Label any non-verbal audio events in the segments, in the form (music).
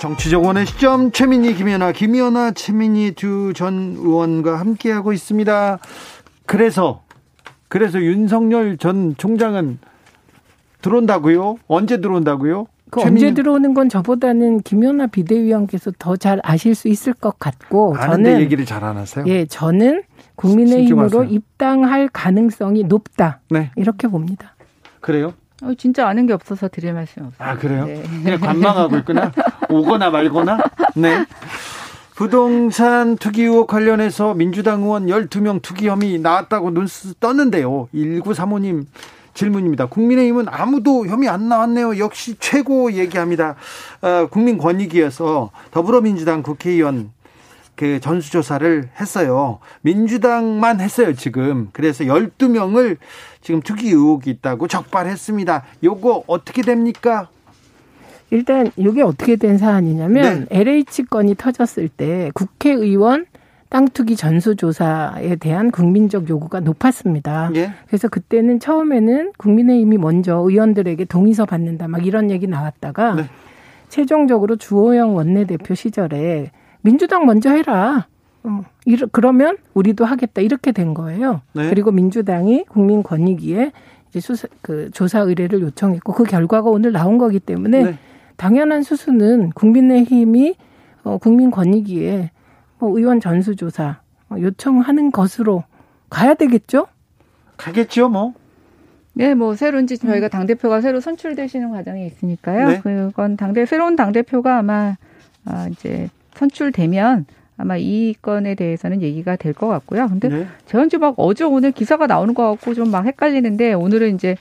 정치적 원의 시점 최민희 김연아 김연아 최민희 두 전 의원과 함께하고 있습니다. 그래서 그래서 윤석열 전 총장은 들어온다고요? 언제 들어온다고요? 그 언제 들어오는 건 저보다는 김연아 비대위원께서 더 잘 아실 수 있을 것 같고 저는 얘기를 잘 안 하세요. 예, 저는 국민의힘으로 신중하세요. 입당할 가능성이 높다. 네. 이렇게 봅니다. 그래요? 어, 진짜 아는 게 없어서 드릴 말씀 없어요. 아, 그래요? 네. 그냥 관망하고 있구나. (laughs) 오거나 말거나. 네. 부동산 투기 의혹 관련해서 민주당 의원 12명 투기 혐의 나왔다고 눈스 떴는데요. 1935님 질문입니다. 국민의힘은 아무도 혐의 안 나왔네요. 역시 최고 얘기합니다. 어, 국민권익위에서 더불어민주당 국회의원 그 전수조사를 했어요. 민주당만 했어요, 지금. 그래서 12명을 지금 투기 의혹이 있다고 적발했습니다. 요거 어떻게 됩니까? 일단 이게 어떻게 된 사안이냐면 네. LH 건이 터졌을 때 국회의원 땅 투기 전수조사에 대한 국민적 요구가 높았습니다. 예. 그래서 그때는 처음에는 국민의힘이 먼저 의원들에게 동의서 받는다 막 이런 얘기 나왔다가 네. 최종적으로 주호영 원내대표 시절에 민주당 먼저 해라. 어, 이러, 그러면 우리도 하겠다 이렇게 된 거예요. 네. 그리고 민주당이 국민권익위에 이제 수사 그 조사 의뢰를 요청했고 그 결과가 오늘 나온 거기 때문에 네. 당연한 수순은 국민의힘이 어, 국민권익위에 뭐 의원 전수조사 어, 요청하는 것으로 가야 되겠죠? 가겠죠, 뭐. 네, 뭐 새로 이제 저희가 당 대표가 새로 선출되시는 과정이 있으니까요. 네. 그건 당대 새로운 당 대표가 아마 아, 이제 선출되면 아마 이 건에 대해서는 얘기가 될 것 같고요. 근데 네. 이제 막 어제 오늘 기사가 나오는 것 같고 좀 막 헷갈리는데 오늘은 이제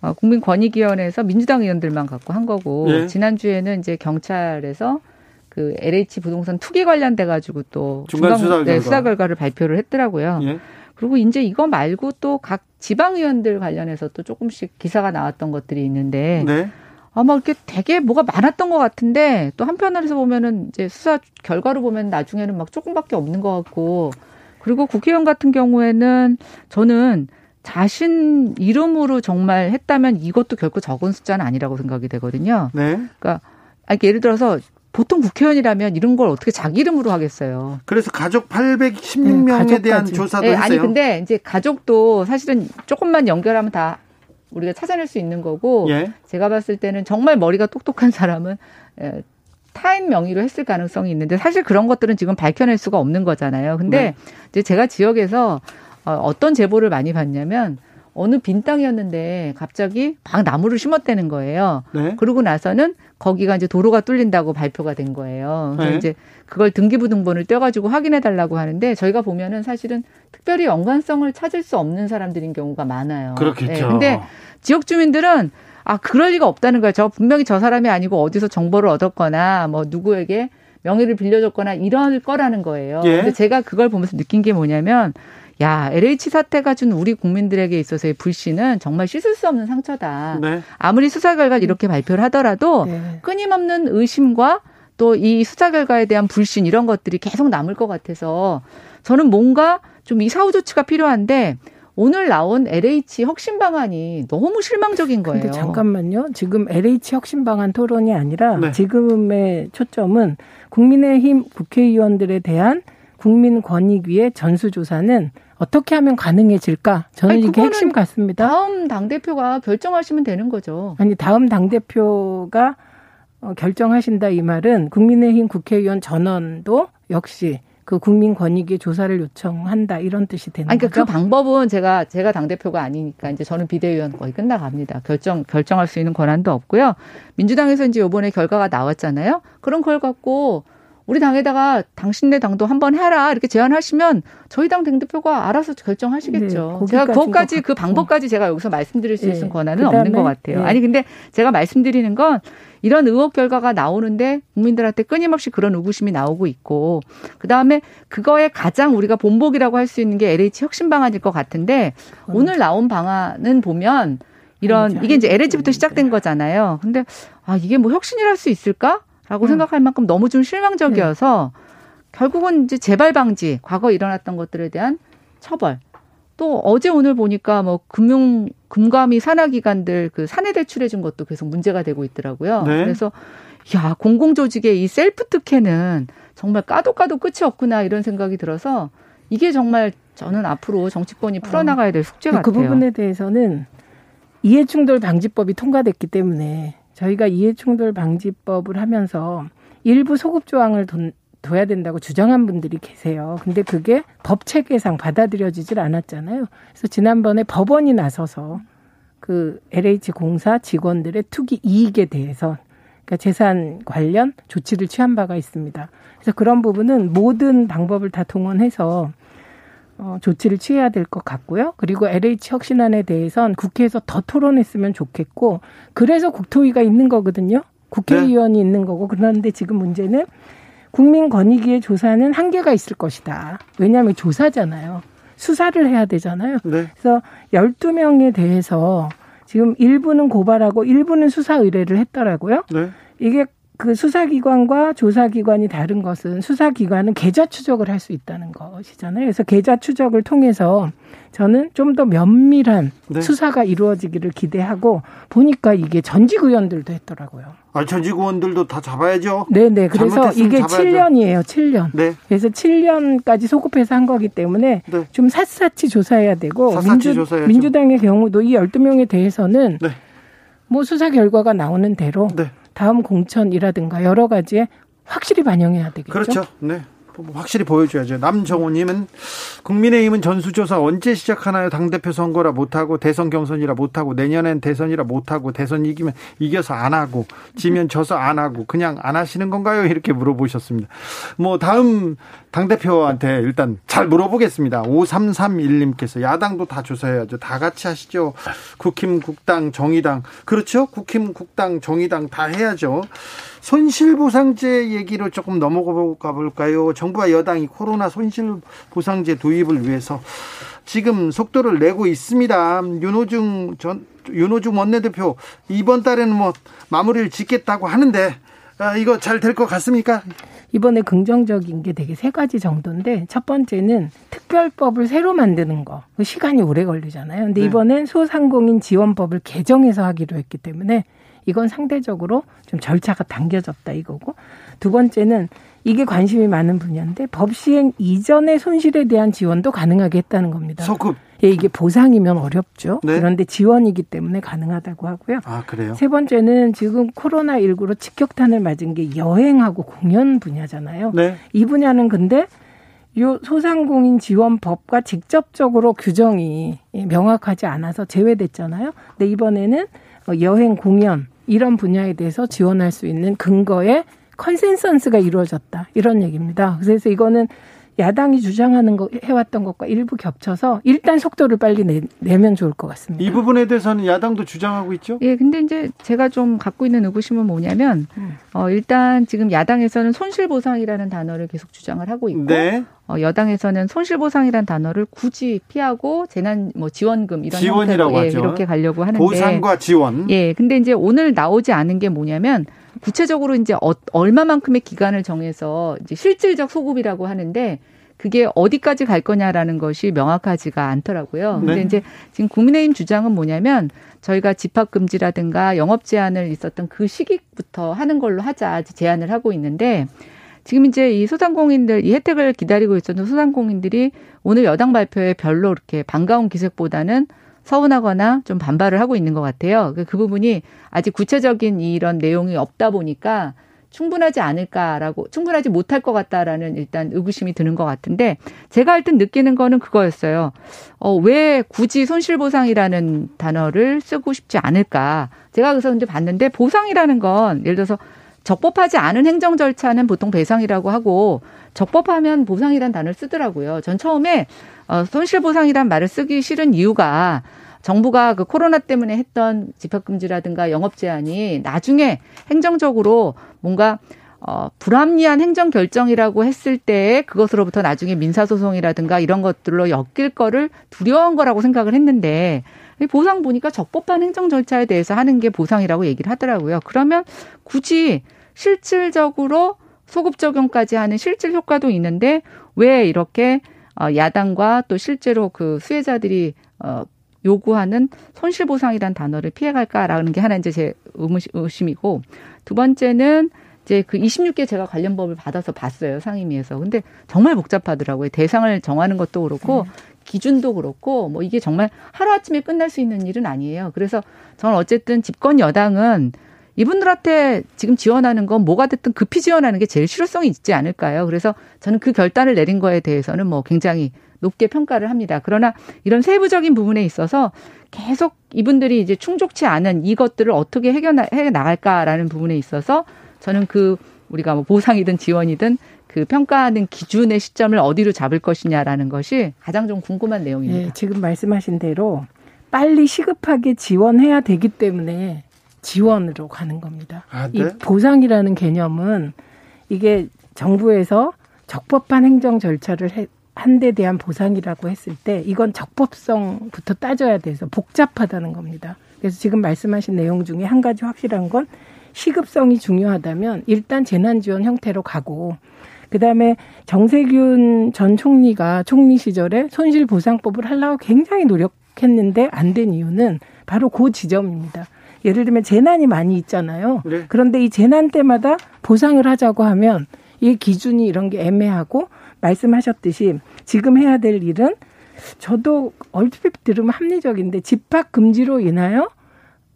어, 국민권익위원회에서 민주당 의원들만 갖고 한 거고 네. 지난주에는 이제 경찰에서 그 LH 부동산 투기 관련돼 가지고 또 중간, 수사, 결과. 네, 수사 결과를 발표를 했더라고요. 예. 그리고 이제 이거 말고 또 각 지방 의원들 관련해서 또 조금씩 기사가 나왔던 것들이 있는데 네. 아마 이렇게 되게 뭐가 많았던 것 같은데 또 한편으로서 보면은 이제 수사 결과로 보면 나중에는 막 조금밖에 없는 것 같고 그리고 국회의원 같은 경우에는 저는 자신 이름으로 정말 했다면 이것도 결코 적은 숫자는 아니라고 생각이 되거든요. 네. 그러니까 예를 들어서 보통 국회의원이라면 이런 걸 어떻게 자기 이름으로 하겠어요. 그래서 가족 816명에 네, 대한 조사도 네, 했어요. 아니 근데 이제 가족도 사실은 조금만 연결하면 다 우리가 찾아낼 수 있는 거고 예. 제가 봤을 때는 정말 머리가 똑똑한 사람은 예, 타인 명의로 했을 가능성이 있는데 사실 그런 것들은 지금 밝혀낼 수가 없는 거잖아요. 근데 네. 이제 제가 지역에서 어, 어떤 제보를 많이 받냐면 어느 빈 땅이었는데 갑자기 막 나무를 심었다는 거예요. 네. 그러고 나서는 거기가 이제 도로가 뚫린다고 발표가 된 거예요. 그래서 네. 이제 그걸 등기부등본을 떼가지고 확인해 달라고 하는데 저희가 보면은 사실은 특별히 연관성을 찾을 수 없는 사람들인 경우가 많아요. 그렇겠죠. 네. 근데 지역 주민들은 아 그럴 리가 없다는 거예요. 저 분명히 저 사람이 아니고 어디서 정보를 얻었거나 뭐 누구에게 명의를 빌려줬거나 이럴 거라는 거예요. 예. 근데 제가 그걸 보면서 느낀 게 뭐냐면 야, LH 사태가 준 우리 국민들에게 있어서의 불신은 정말 씻을 수 없는 상처다. 네. 아무리 수사 결과를 이렇게 발표를 하더라도 네. 끊임없는 의심과 또 이 수사 결과에 대한 불신 이런 것들이 계속 남을 것 같아서 저는 뭔가 좀 이 사후 조치가 필요한데 오늘 나온 LH 혁신 방안이 너무 실망적인 거예요. 근데 잠깐만요. 지금 LH 혁신 방안 토론이 아니라 네. 지금의 초점은 국민의힘 국회의원들에 대한 국민 권익위의 전수조사는 어떻게 하면 가능해질까? 저는 아니, 이게 핵심 같습니다. 다음 당대표가 결정하시면 되는 거죠. 아니, 다음 당대표가 어, 결정하신다 이 말은 국민의힘 국회의원 전원도 역시 그 국민 권익위 조사를 요청한다 이런 뜻이 되는 그러니까 거죠. 그 방법은 제가 제가 당 대표가 아니니까 이제 저는 비대위원 거의 끝나갑니다. 결정 결정할 수 있는 권한도 없고요. 민주당에서 이제 이번에 결과가 나왔잖아요. 그런 걸 갖고 우리 당에다가 당신네 당도 한번 해라 이렇게 제안하시면 저희 당 당대표가 알아서 결정하시겠죠. 네, 제가 그것까지 그 방법까지 제가 여기서 말씀드릴 수 있는 네, 권한은 없는 것 같아요. 네. 아니 근데 제가 말씀드리는 건 이런 의혹 결과가 나오는데 국민들한테 끊임없이 그런 의구심이 나오고 있고 그다음에 그거에 가장 우리가 본보기라고 할 수 있는 게 LH 혁신 방안일 것 같은데 음. 오늘 나온 방안은 보면 이런 이게 이제 LH부터 시작된 거잖아요. 근데 아 이게 뭐 혁신이랄 수 있을까? 라고 음. 생각할 만큼 너무 좀 실망적이어서 네. 결국은 이제 재발 방지, 과거 일어났던 것들에 대한 처벌. 또 어제 오늘 보니까 뭐 금융 금감이 산하 기관들 그 사내 대출해 준 것도 계속 문제가 되고 있더라고요. 네. 그래서 야, 공공 조직의 이 셀프 특혜는 정말 까도 까도 끝이 없구나 이런 생각이 들어서 이게 정말 저는 앞으로 정치권이 풀어나가야 될 숙제 그 같아요. 그 부분에 대해서는 이해충돌 방지법이 통과됐기 때문에 저희가 이해충돌 방지법을 하면서 일부 소급 조항을 돈, 둬야 된다고 주장한 분들이 계세요. 근데 그게 법 체계상 받아들여지질 않았잖아요. 그래서 지난번에 법원이 나서서 그 LH 공사 직원들의 투기 이익에 대해서 그러니까 재산 관련 조치를 취한 바가 있습니다. 그래서 그런 부분은 모든 방법을 다 동원해서 어, 조치를 취해야 될 것 같고요. 그리고 LH 혁신안에 대해선 국회에서 더 토론했으면 좋겠고, 그래서 국토위가 있는 거거든요. 국회의원이 네. 있는 거고, 그런데 지금 문제는 국민권익위의 조사는 한계가 있을 것이다. 왜냐하면 조사잖아요. 수사를 해야 되잖아요. 네. 그래서 12명에 대해서 지금 일부는 고발하고 일부는 수사 의뢰를 했더라고요. 네. 이게 그 수사기관과 조사기관이 다른 것은 수사기관은 계좌 추적을 할 수 있다는 것이잖아요. 그래서 계좌 추적을 통해서 저는 좀 더 면밀한 네. 수사가 이루어지기를 기대하고 보니까 이게 전직 의원들도 했더라고요. 아, 전직 의원들도 다 잡아야죠. 네네. 그래서 이게 잡아야죠. 7년이에요. 7년. 네. 그래서 7년까지 소급해서 한 거기 때문에 네. 좀 샅샅이 조사해야 되고 샅샅이 민주. 민주당의 경우도 이 12명에 대해서는 네. 뭐 수사 결과가 나오는 대로 네. 다음 공천이라든가 여러 가지에 확실히 반영해야 되겠죠. 그렇죠. 네. 확실히 보여줘야죠. 남정호님은 국민의힘은 전수조사 언제 시작하나요? 당대표 선거라 못하고 대선 경선이라 못하고 내년엔 대선이라 못하고 대선 이기면 이겨서 안 하고 지면 져서 안 하고 그냥 안 하시는 건가요? 이렇게 물어보셨습니다. 뭐 다음 당대표한테 일단 잘 물어보겠습니다. 5331님께서 야당도 다 조사해야죠. 다 같이 하시죠. 국힘, 국당, 정의당. 그렇죠? 국힘, 국당, 정의당 다 해야죠. 손실보상제 얘기로 조금 넘어가 볼까요? 정부와 여당이 코로나 손실보상제 도입을 위해서 지금 속도를 내고 있습니다. 윤호중 전 윤호중 원내대표 이번 달에는 뭐 마무리를 짓겠다고 하는데 아, 이거 잘 될 것 같습니까? 이번에 긍정적인 게 되게 세 가지 정도인데 첫 번째는 특별법을 새로 만드는 거그 시간이 오래 걸리잖아요. 근데 네. 이번엔 소상공인 지원법을 개정해서 하기로 했기 때문에 이건 상대적으로 좀 절차가 당겨졌다 이거고 두 번째는 이게 관심이 많은 분야인데 법 시행 이전의 손실에 대한 지원도 가능하게 했다는 겁니다. 소급. 예, 이게 보상이면 어렵죠. 네. 그런데 지원이기 때문에 가능하다고 하고요. 아, 그래요? 세 번째는 지금 코로나19로 직격탄을 맞은 게 여행하고 공연 분야잖아요. 네. 이 분야는 근데 요 소상공인 지원법과 직접적으로 규정이 명확하지 않아서 제외됐잖아요. 근데 이번에는 여행 공연 이런 분야에 대해서 지원할 수 있는 근거에 컨센서스가 이루어졌다. 이런 얘기입니다. 그래서 이거는 야당이 주장하는 거 해왔던 것과 일부 겹쳐서 일단 속도를 빨리 내, 내면 좋을 것 같습니다. 이 부분에 대해서는 야당도 주장하고 있죠? 예, 근데 이제 제가 좀 갖고 있는 의구심은 뭐냐면 음. 어, 일단 지금 야당에서는 손실 보상이라는 단어를 계속 주장을 하고 있고 네. 어, 여당에서는 손실 보상이라는 단어를 굳이 피하고 재난 뭐 지원금 이런 지원이라고 형태로, 예, 이렇게 가려고 하는데 보상과 지원. 예, 근데 이제 오늘 나오지 않은 게 뭐냐면 구체적으로 이제 어, 얼마만큼의 기간을 정해서 이제 실질적 소급이라고 하는데 그게 어디까지 갈 거냐라는 것이 명확하지가 않더라고요. 근데 네. 이제 지금 국민의힘 주장은 뭐냐면 저희가 집합 금지라든가 영업 제한을 있었던 그 시기부터 하는 걸로 하자 제안을 하고 있는데 지금 이제 이 소상공인들 이 혜택을 기다리고 있었던 소상공인들이 오늘 여당 발표에 별로 이렇게 반가운 기색보다는 서운하거나 좀 반발을 하고 있는 것 같아요. 그, 그 부분이 아직 구체적인 이런 내용이 없다 보니까 충분하지 않을까라고 충분하지 못할 것 같다라는 일단 의구심이 드는 것 같은데 제가 할때 느끼는 거는 그거였어요. 어, 왜 굳이 손실보상이라는 단어를 쓰고 싶지 않을까? 제가 그래서 근데 봤는데 보상이라는 건 예를 들어서 적법하지 않은 행정 절차는 보통 배상이라고 하고 적법하면 보상이란 단어를 쓰더라고요. 전 처음에 어, 손실보상이란 말을 쓰기 싫은 이유가 정부가 그 코로나 때문에 했던 집합금지라든가 영업 제한이 나중에 행정적으로 뭔가 어, 불합리한 행정 결정이라고 했을 때 그것으로부터 나중에 민사소송이라든가 이런 것들로 엮일 거를 두려운 거라고 생각을 했는데 보상 보니까 적법한 행정 절차에 대해서 하는 게 보상이라고 얘기를 하더라고요. 그러면 굳이 실질적으로 소급 적용까지 하는 실질 효과도 있는데 왜 이렇게 어, 야당과 또 실제로 그 수혜자들이 어, 요구하는 손실보상이란 단어를 피해갈까라는 게 하나 이제 제 의심이고 두 번째는 이제 그 26개 제가 관련 법을 받아서 봤어요 상임위에서. 근데 정말 복잡하더라고요. 대상을 정하는 것도 그렇고 음. 기준도 그렇고 뭐 이게 정말 하루 아침에 끝날 수 있는 일은 아니에요. 그래서 저는 어쨌든 집권 여당은 이분들한테 지금 지원하는 건 뭐가 됐든 급히 지원하는 게 제일 실효성이 있지 않을까요? 그래서 저는 그 결단을 내린 거에 대해서는 뭐 굉장히 높게 평가를 합니다. 그러나 이런 세부적인 부분에 있어서 계속 이분들이 이제 충족치 않은 이것들을 어떻게 해결해 나갈까라는 부분에 있어서 저는 그 우리가 뭐 보상이든 지원이든 그 평가하는 기준의 시점을 어디로 잡을 것이냐라는 것이 가장 좀 궁금한 내용입니다. 네, 지금 말씀하신 대로 빨리 시급하게 지원해야 되기 때문에 지원으로 가는 겁니다. 아, 네? 이 보상이라는 개념은 이게 정부에서 적법한 행정 절차를 해, 한 데 대한 보상이라고 했을 때 이건 적법성부터 따져야 돼서 복잡하다는 겁니다. 그래서 지금 말씀하신 내용 중에 한 가지 확실한 건 시급성이 중요하다면 일단 재난지원 형태로 가고 그다음에 정세균 전 총리가 총리 시절에 손실 보상법을 하려고 굉장히 노력했는데 안 된 이유는 바로 그 지점입니다. 예를 들면 재난이 많이 있잖아요. 네. 그런데 이 재난 때마다 보상을 하자고 하면 이 기준이 이런 게 애매하고 말씀하셨듯이 지금 해야 될 일은 저도 얼핏 들으면 합리적인데 집합 금지로 인하여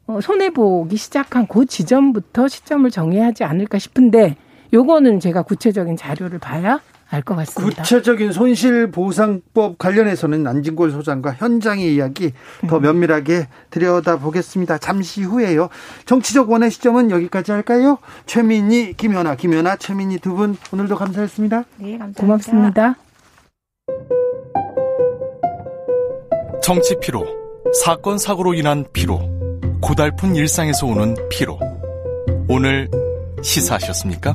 어, 손해 보기 시작한 그 지점부터 시점을 정해야 하지 않을까 싶은데 요거는 제가 구체적인 자료를 봐야 알 것 같습니다. 구체적인 손실 보상법 관련해서는 안진골 소장과 현장의 이야기 더 음. 면밀하게 들여다보겠습니다. 잠시 후에요. 정치적 원의 시점은 여기까지 할까요? 최민희, 김연아, 김연아, 최민희 두 분 오늘도 감사했습니다. 네, 감사합니다. 고맙습니다. 정치 피로, 사건 사고로 인한 피로, 고달픈 일상에서 오는 피로. 오늘 시사하셨습니까?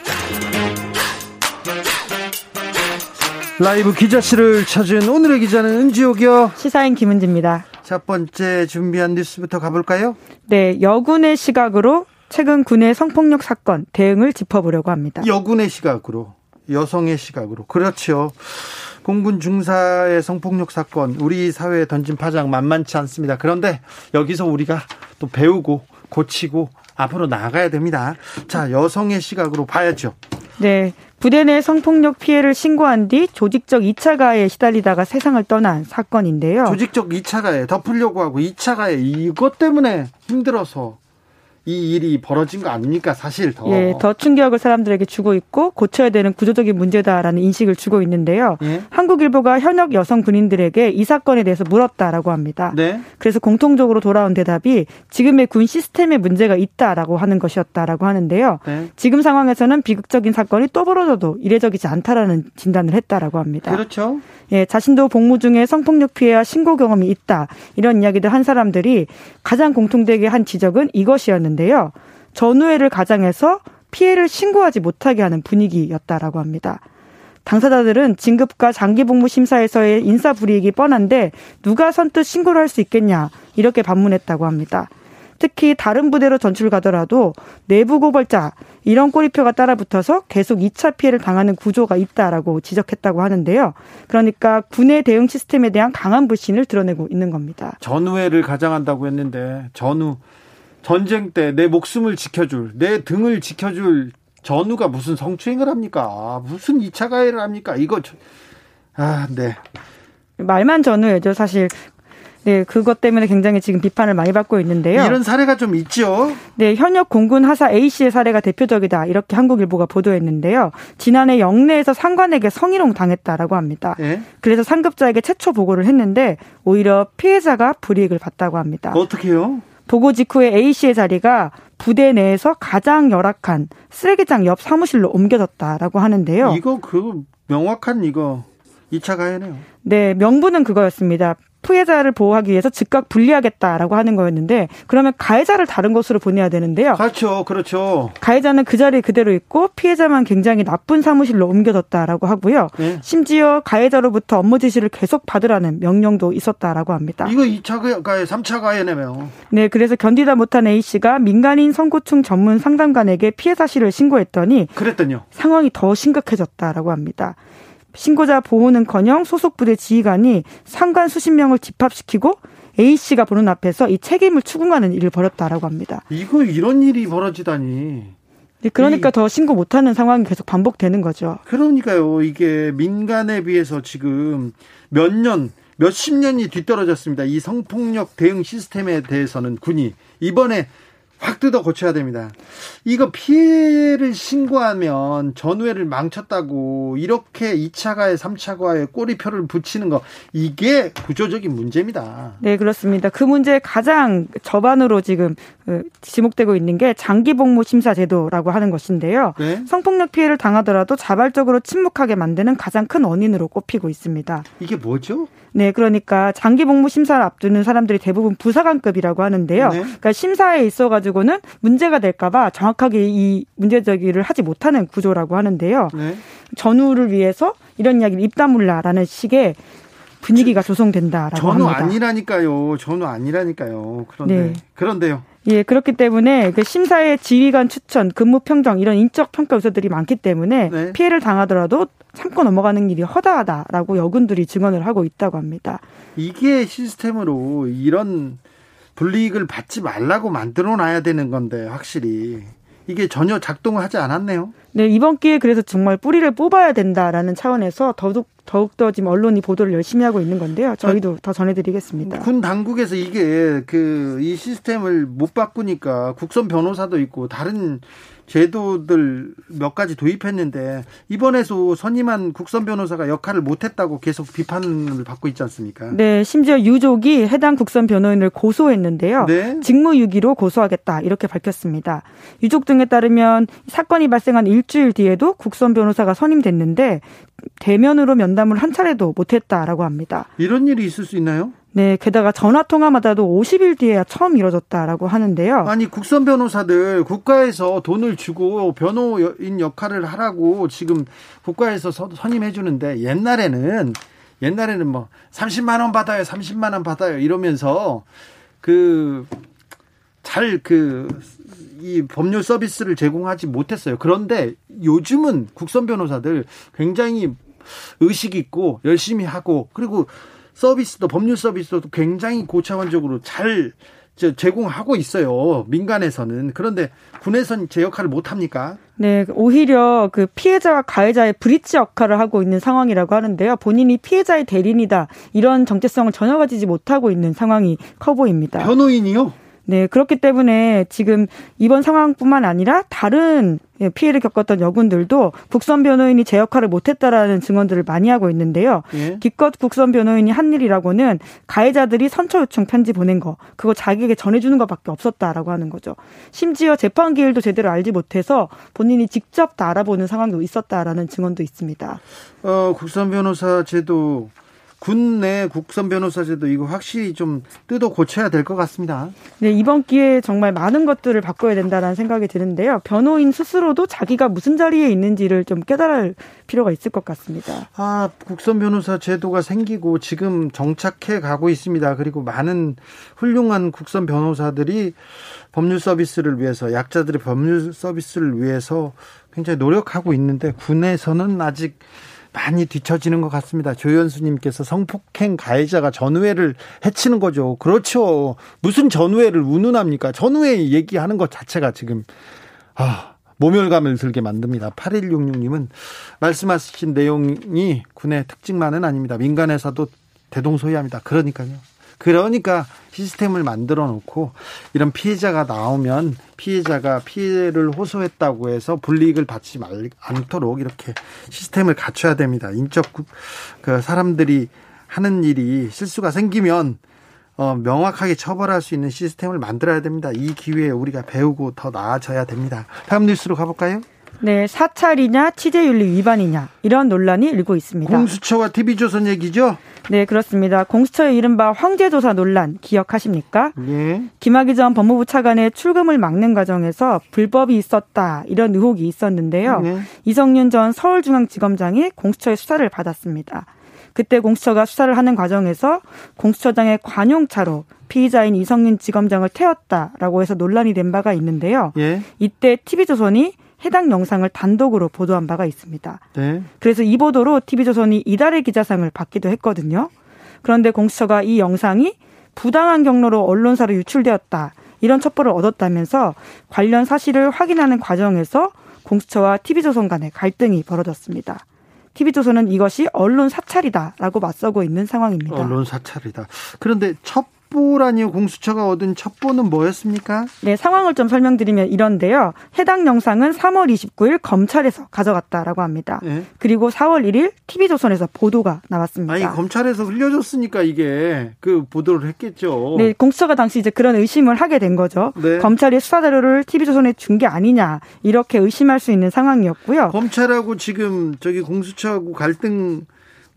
라이브 기자실을 찾은 오늘의 기자는 은지옥이요 시사인 김은지입니다 첫 번째 준비한 뉴스부터 가볼까요? 네 여군의 시각으로 최근 군의 성폭력 사건 대응을 짚어보려고 합니다 여군의 시각으로 여성의 시각으로 그렇죠 공군 중사의 성폭력 사건 우리 사회에 던진 파장 만만치 않습니다. 그런데 여기서 우리가 또 배우고 고치고 앞으로 나가야 됩니다. 자, 여성의 시각으로 봐야죠. 네. 부대 내 성폭력 피해를 신고한 뒤 조직적 2차 가해에 시달리다가 세상을 떠난 사건인데요. 조직적 2차 가해 덮으려고 하고 2차 가해 이것 때문에 힘들어서 이 일이 벌어진 거 아닙니까? 사실 더. 예, 더 충격을 사람들에게 주고 있고 고쳐야 되는 구조적인 문제다라는 인식을 주고 있는데요. 예? 한국일보가 현역 여성 군인들에게 이 사건에 대해서 물었다라고 합니다. 네? 그래서 공통적으로 돌아온 대답이 지금의 군 시스템에 문제가 있다라고 하는 것이었다라고 하는데요. 네? 지금 상황에서는 비극적인 사건이 또 벌어져도 이례적이지 않다라는 진단을 했다라고 합니다. 그렇죠. 예, 자신도 복무 중에 성폭력 피해와 신고 경험이 있다. 이런 이야기들 한 사람들이 가장 공통되게 한 지적은 이것이었는데 요. 전우회를 가장해서 피해를 신고하지 못하게 하는 분위기였다라고 합니다. 당사자들은 진급과 장기 복무 심사에서의 인사 불이익이 뻔한데 누가 선뜻 신고를 할 수 있겠냐 이렇게 반문했다고 합니다. 특히 다른 부대로 전출 가더라도 내부 고발자 이런 꼬리표가 따라붙어서 계속 2차 피해를 당하는 구조가 있다라고 지적했다고 하는데요. 그러니까 군의 대응 시스템에 대한 강한 불신을 드러내고 있는 겁니다. 전우회를 가장한다고 했는데 전우 전쟁 때 내 목숨을 지켜줄 내 등을 지켜줄 전우가 무슨 성추행을 합니까? 무슨 2차 가해를 합니까? 이거 아, 네. 말만 전우예죠. 사실 네, 그것 때문에 굉장히 지금 비판을 많이 받고 있는데요. 이런 사례가 좀 있죠. 네, 현역 공군 하사 A 씨의 사례가 대표적이다. 이렇게 한국일보가 보도했는데요. 지난해 영내에서 상관에게 성희롱 당했다라고 합니다. 네? 그래서 상급자에게 최초 보고를 했는데 오히려 피해자가 불이익을 봤다고 합니다. 어떻게요? 보고 직후에 A 씨의 자리가 부대 내에서 가장 열악한 쓰레기장 옆 사무실로 옮겨졌다라고 하는데요. 이거 그 명확한 이거 2차 가해네요. 네, 명분은 그거였습니다. 피해자를 보호하기 위해서 즉각 분리하겠다라고 하는 거였는데 그러면 가해자를 다른 곳으로 보내야 되는데요. 그렇죠. 그렇죠. 가해자는 그 자리에 그대로 있고 피해자만 굉장히 나쁜 사무실로 옮겨졌다라고 하고요. 네. 심지어 가해자로부터 업무 지시를 계속 받으라는 명령도 있었다라고 합니다. 이거 2차 가해, 3차 가해네요. 네, 그래서 견디다 못한 A 씨가 민간인 성고충 전문 상담관에게 피해 사실을 신고했더니 그랬더니요. 상황이 더 심각해졌다라고 합니다. 신고자 보호는커녕 소속 부대 지휘관이 상관 수십 명을 집합시키고 A 씨가 보는 앞에서 이 책임을 추궁하는 일을 벌였다라고 합니다. 이거 이런 일이 벌어지다니. 네, 그러니까 이, 더 신고 못하는 상황이 계속 반복되는 거죠. 그러니까요. 이게 민간에 비해서 지금 몇 년, 몇십 년이 뒤떨어졌습니다. 이 성폭력 대응 시스템에 대해서는 군이 이번에 확 뜯어 고쳐야 됩니다. 이거 피해를 신고하면 전후회를 망쳤다고 이렇게 2차 가해, 3차 가해 꼬리표를 붙이는 거 이게 구조적인 문제입니다. 네, 그렇습니다. 그 문제 가장 저반으로 지금 그 지목되고 있는 게 장기 복무 심사 제도라고 하는 것인데요. 네? 성폭력 피해를 당하더라도 자발적으로 침묵하게 만드는 가장 큰 원인으로 꼽히고 있습니다. 이게 뭐죠? 네, 그러니까 장기 복무 심사를 앞두는 사람들이 대부분 부사관급이라고 하는데요. 네. 그러니까 심사에 있어 가지고 는 문제가 될까봐 정확하게 이 문제 제기를 하지 못하는 구조라고 하는데요. 네. 전후를 위해서 이런 이야기를 입다물라라는 식의 분위기가 조성된다라고 전후 합니다. 아니라니까요. 전후 아니라니까요. 그런데 네. 그런데요. 예, 그렇기 때문에 그 심사의 지휘관 추천, 근무 평정 이런 인적 평가 요소들이 많기 때문에 네. 피해를 당하더라도 참고 넘어가는 일이 허다하다라고 여군들이 증언을 하고 있다고 합니다. 이게 시스템으로 이런 불이익을 받지 말라고 만들어 놔야 되는 건데 확실히 이게 전혀 작동을 하지 않았네요. 네, 이번 기회에 그래서 정말 뿌리를 뽑아야 된다라는 차원에서 더욱 더욱더 지금 언론이 보도를 열심히 하고 있는 건데요. 저희도 더 전해드리겠습니다. 군 당국에서 이게 그 이 시스템을 못 바꾸니까 국선 변호사도 있고 다른 제도들 몇 가지 도입했는데 이번에도 선임한 국선 변호사가 역할을 못했다고 계속 비판을 받고 있지 않습니까? 네, 심지어 유족이 해당 국선 변호인을 고소했는데요. 네? 직무유기로 고소하겠다 이렇게 밝혔습니다. 유족 등에 따르면 사건이 발생한 일주일 뒤에도 국선 변호사가 선임됐는데 대면으로 면담을 한 차례도 못했다라고 합니다. 이런 일이 있을 수 있나요? 네, 게다가 전화 통화마다도 50일 뒤에야 처음 이뤄졌다라고 하는데요. 아니 국선 변호사들 국가에서 돈을 주고 변호인 역할을 하라고 지금 국가에서 선임해 주는데 옛날에는 옛날에는 뭐 30만 원 받아요, 30만 원 받아요 이러면서 그 잘 그 이 법률 서비스를 제공하지 못했어요. 그런데 요즘은 국선 변호사들 굉장히 의식 있고 열심히 하고 그리고 서비스도 법률 서비스도 굉장히 고차원적으로 잘 제공하고 있어요. 민간에서는. 그런데 군에서는 제 역할을 못 합니까? 네, 오히려 그 피해자와 가해자의 브릿지 역할을 하고 있는 상황이라고 하는데요. 본인이 피해자의 대리인이다. 이런 정체성을 전혀 가지지 못하고 있는 상황이 커 보입니다. 변호인이요? 네, 그렇기 때문에 지금 이번 상황뿐만 아니라 다른 피해를 겪었던 여군들도 국선 변호인이 제 역할을 못했다라는 증언들을 많이 하고 있는데요. 예? 기껏 국선 변호인이 한 일이라고는 가해자들이 선처 요청 편지 보낸 거, 그거 자기에게 전해주는 것밖에 없었다라고 하는 거죠. 심지어 재판 기일도 제대로 알지 못해서 본인이 직접 다 알아보는 상황도 있었다라는 증언도 있습니다. 어, 국선 변호사 제도 군내 국선 변호사제도 이거 확실히 좀 뜯어 고쳐야 될 것 같습니다. 네, 이번 기회에 정말 많은 것들을 바꿔야 된다는 생각이 드는데요. 변호인 스스로도 자기가 무슨 자리에 있는지를 좀 깨달을 필요가 있을 것 같습니다. 아, 국선 변호사 제도가 생기고 지금 정착해 가고 있습니다. 그리고 많은 훌륭한 국선 변호사들이 법률 서비스를 위해서 약자들의 법률 서비스를 위해서 굉장히 노력하고 있는데 군에서는 아직 많이 뒤처지는 것 같습니다. 조현수님께서 성폭행 가해자가 전우회를 해치는 거죠. 그렇죠. 무슨 전우회를 운운합니까? 전우회 얘기하는 것 자체가 지금 아 모멸감을 들게 만듭니다. 8166님은 말씀하신 내용이 군의 특징만은 아닙니다. 민간에서도 대동소이합니다. 그러니까요. 그러니까 시스템을 만들어 놓고 이런 피해자가 나오면 피해자가 피해를 호소했다고 해서 불이익을 받지 말, 않도록 이렇게 시스템을 갖춰야 됩니다. 인적 그 사람들이 하는 일이 실수가 생기면 어, 명확하게 처벌할 수 있는 시스템을 만들어야 됩니다. 이 기회에 우리가 배우고 더 나아져야 됩니다. 다음 뉴스로 가볼까요? 네, 사찰이냐 취재윤리 위반이냐 이런 논란이 일고 있습니다. 공수처와 TV조선 얘기죠? 네, 그렇습니다. 공수처의 이른바 황제조사 논란 기억하십니까? 예. 김학의 전 법무부 차관의 출금을 막는 과정에서 불법이 있었다 이런 의혹이 있었는데요. 예. 이성윤 전 서울중앙지검장이 공수처의 수사를 받았습니다. 그때 공수처가 수사를 하는 과정에서 공수처장의 관용차로 피의자인 이성윤 지검장을 태웠다라고 해서 논란이 된 바가 있는데요. 예. 이때 TV조선이 해당 영상을 단독으로 보도한 바가 있습니다. 네. 그래서 이 보도로 TV조선이 이달의 기자상을 받기도 했거든요. 그런데 공수처가 이 영상이 부당한 경로로 언론사로 유출되었다. 이런 첩보를 얻었다면서 관련 사실을 확인하는 과정에서 공수처와 TV조선 간의 갈등이 벌어졌습니다. TV조선은 이것이 언론 사찰이다라고 맞서고 있는 상황입니다. 언론 사찰이다. 그런데 첫 첩보라니요. 공수처가 얻은 첩보는 뭐였습니까? 네, 상황을 좀 설명드리면 이런데요. 해당 영상은 3월 29일 검찰에서 가져갔다라고 합니다. 네. 그리고 4월 1일 TV조선에서 보도가 나왔습니다. 아니, 검찰에서 흘려줬으니까 이게 그 보도를 했겠죠. 네, 공수처가 당시 이제 그런 의심을 하게 된 거죠. 네. 검찰이 수사 자료를 TV조선에 준 게 아니냐 이렇게 의심할 수 있는 상황이었고요. 검찰하고 지금 저기 공수처하고 갈등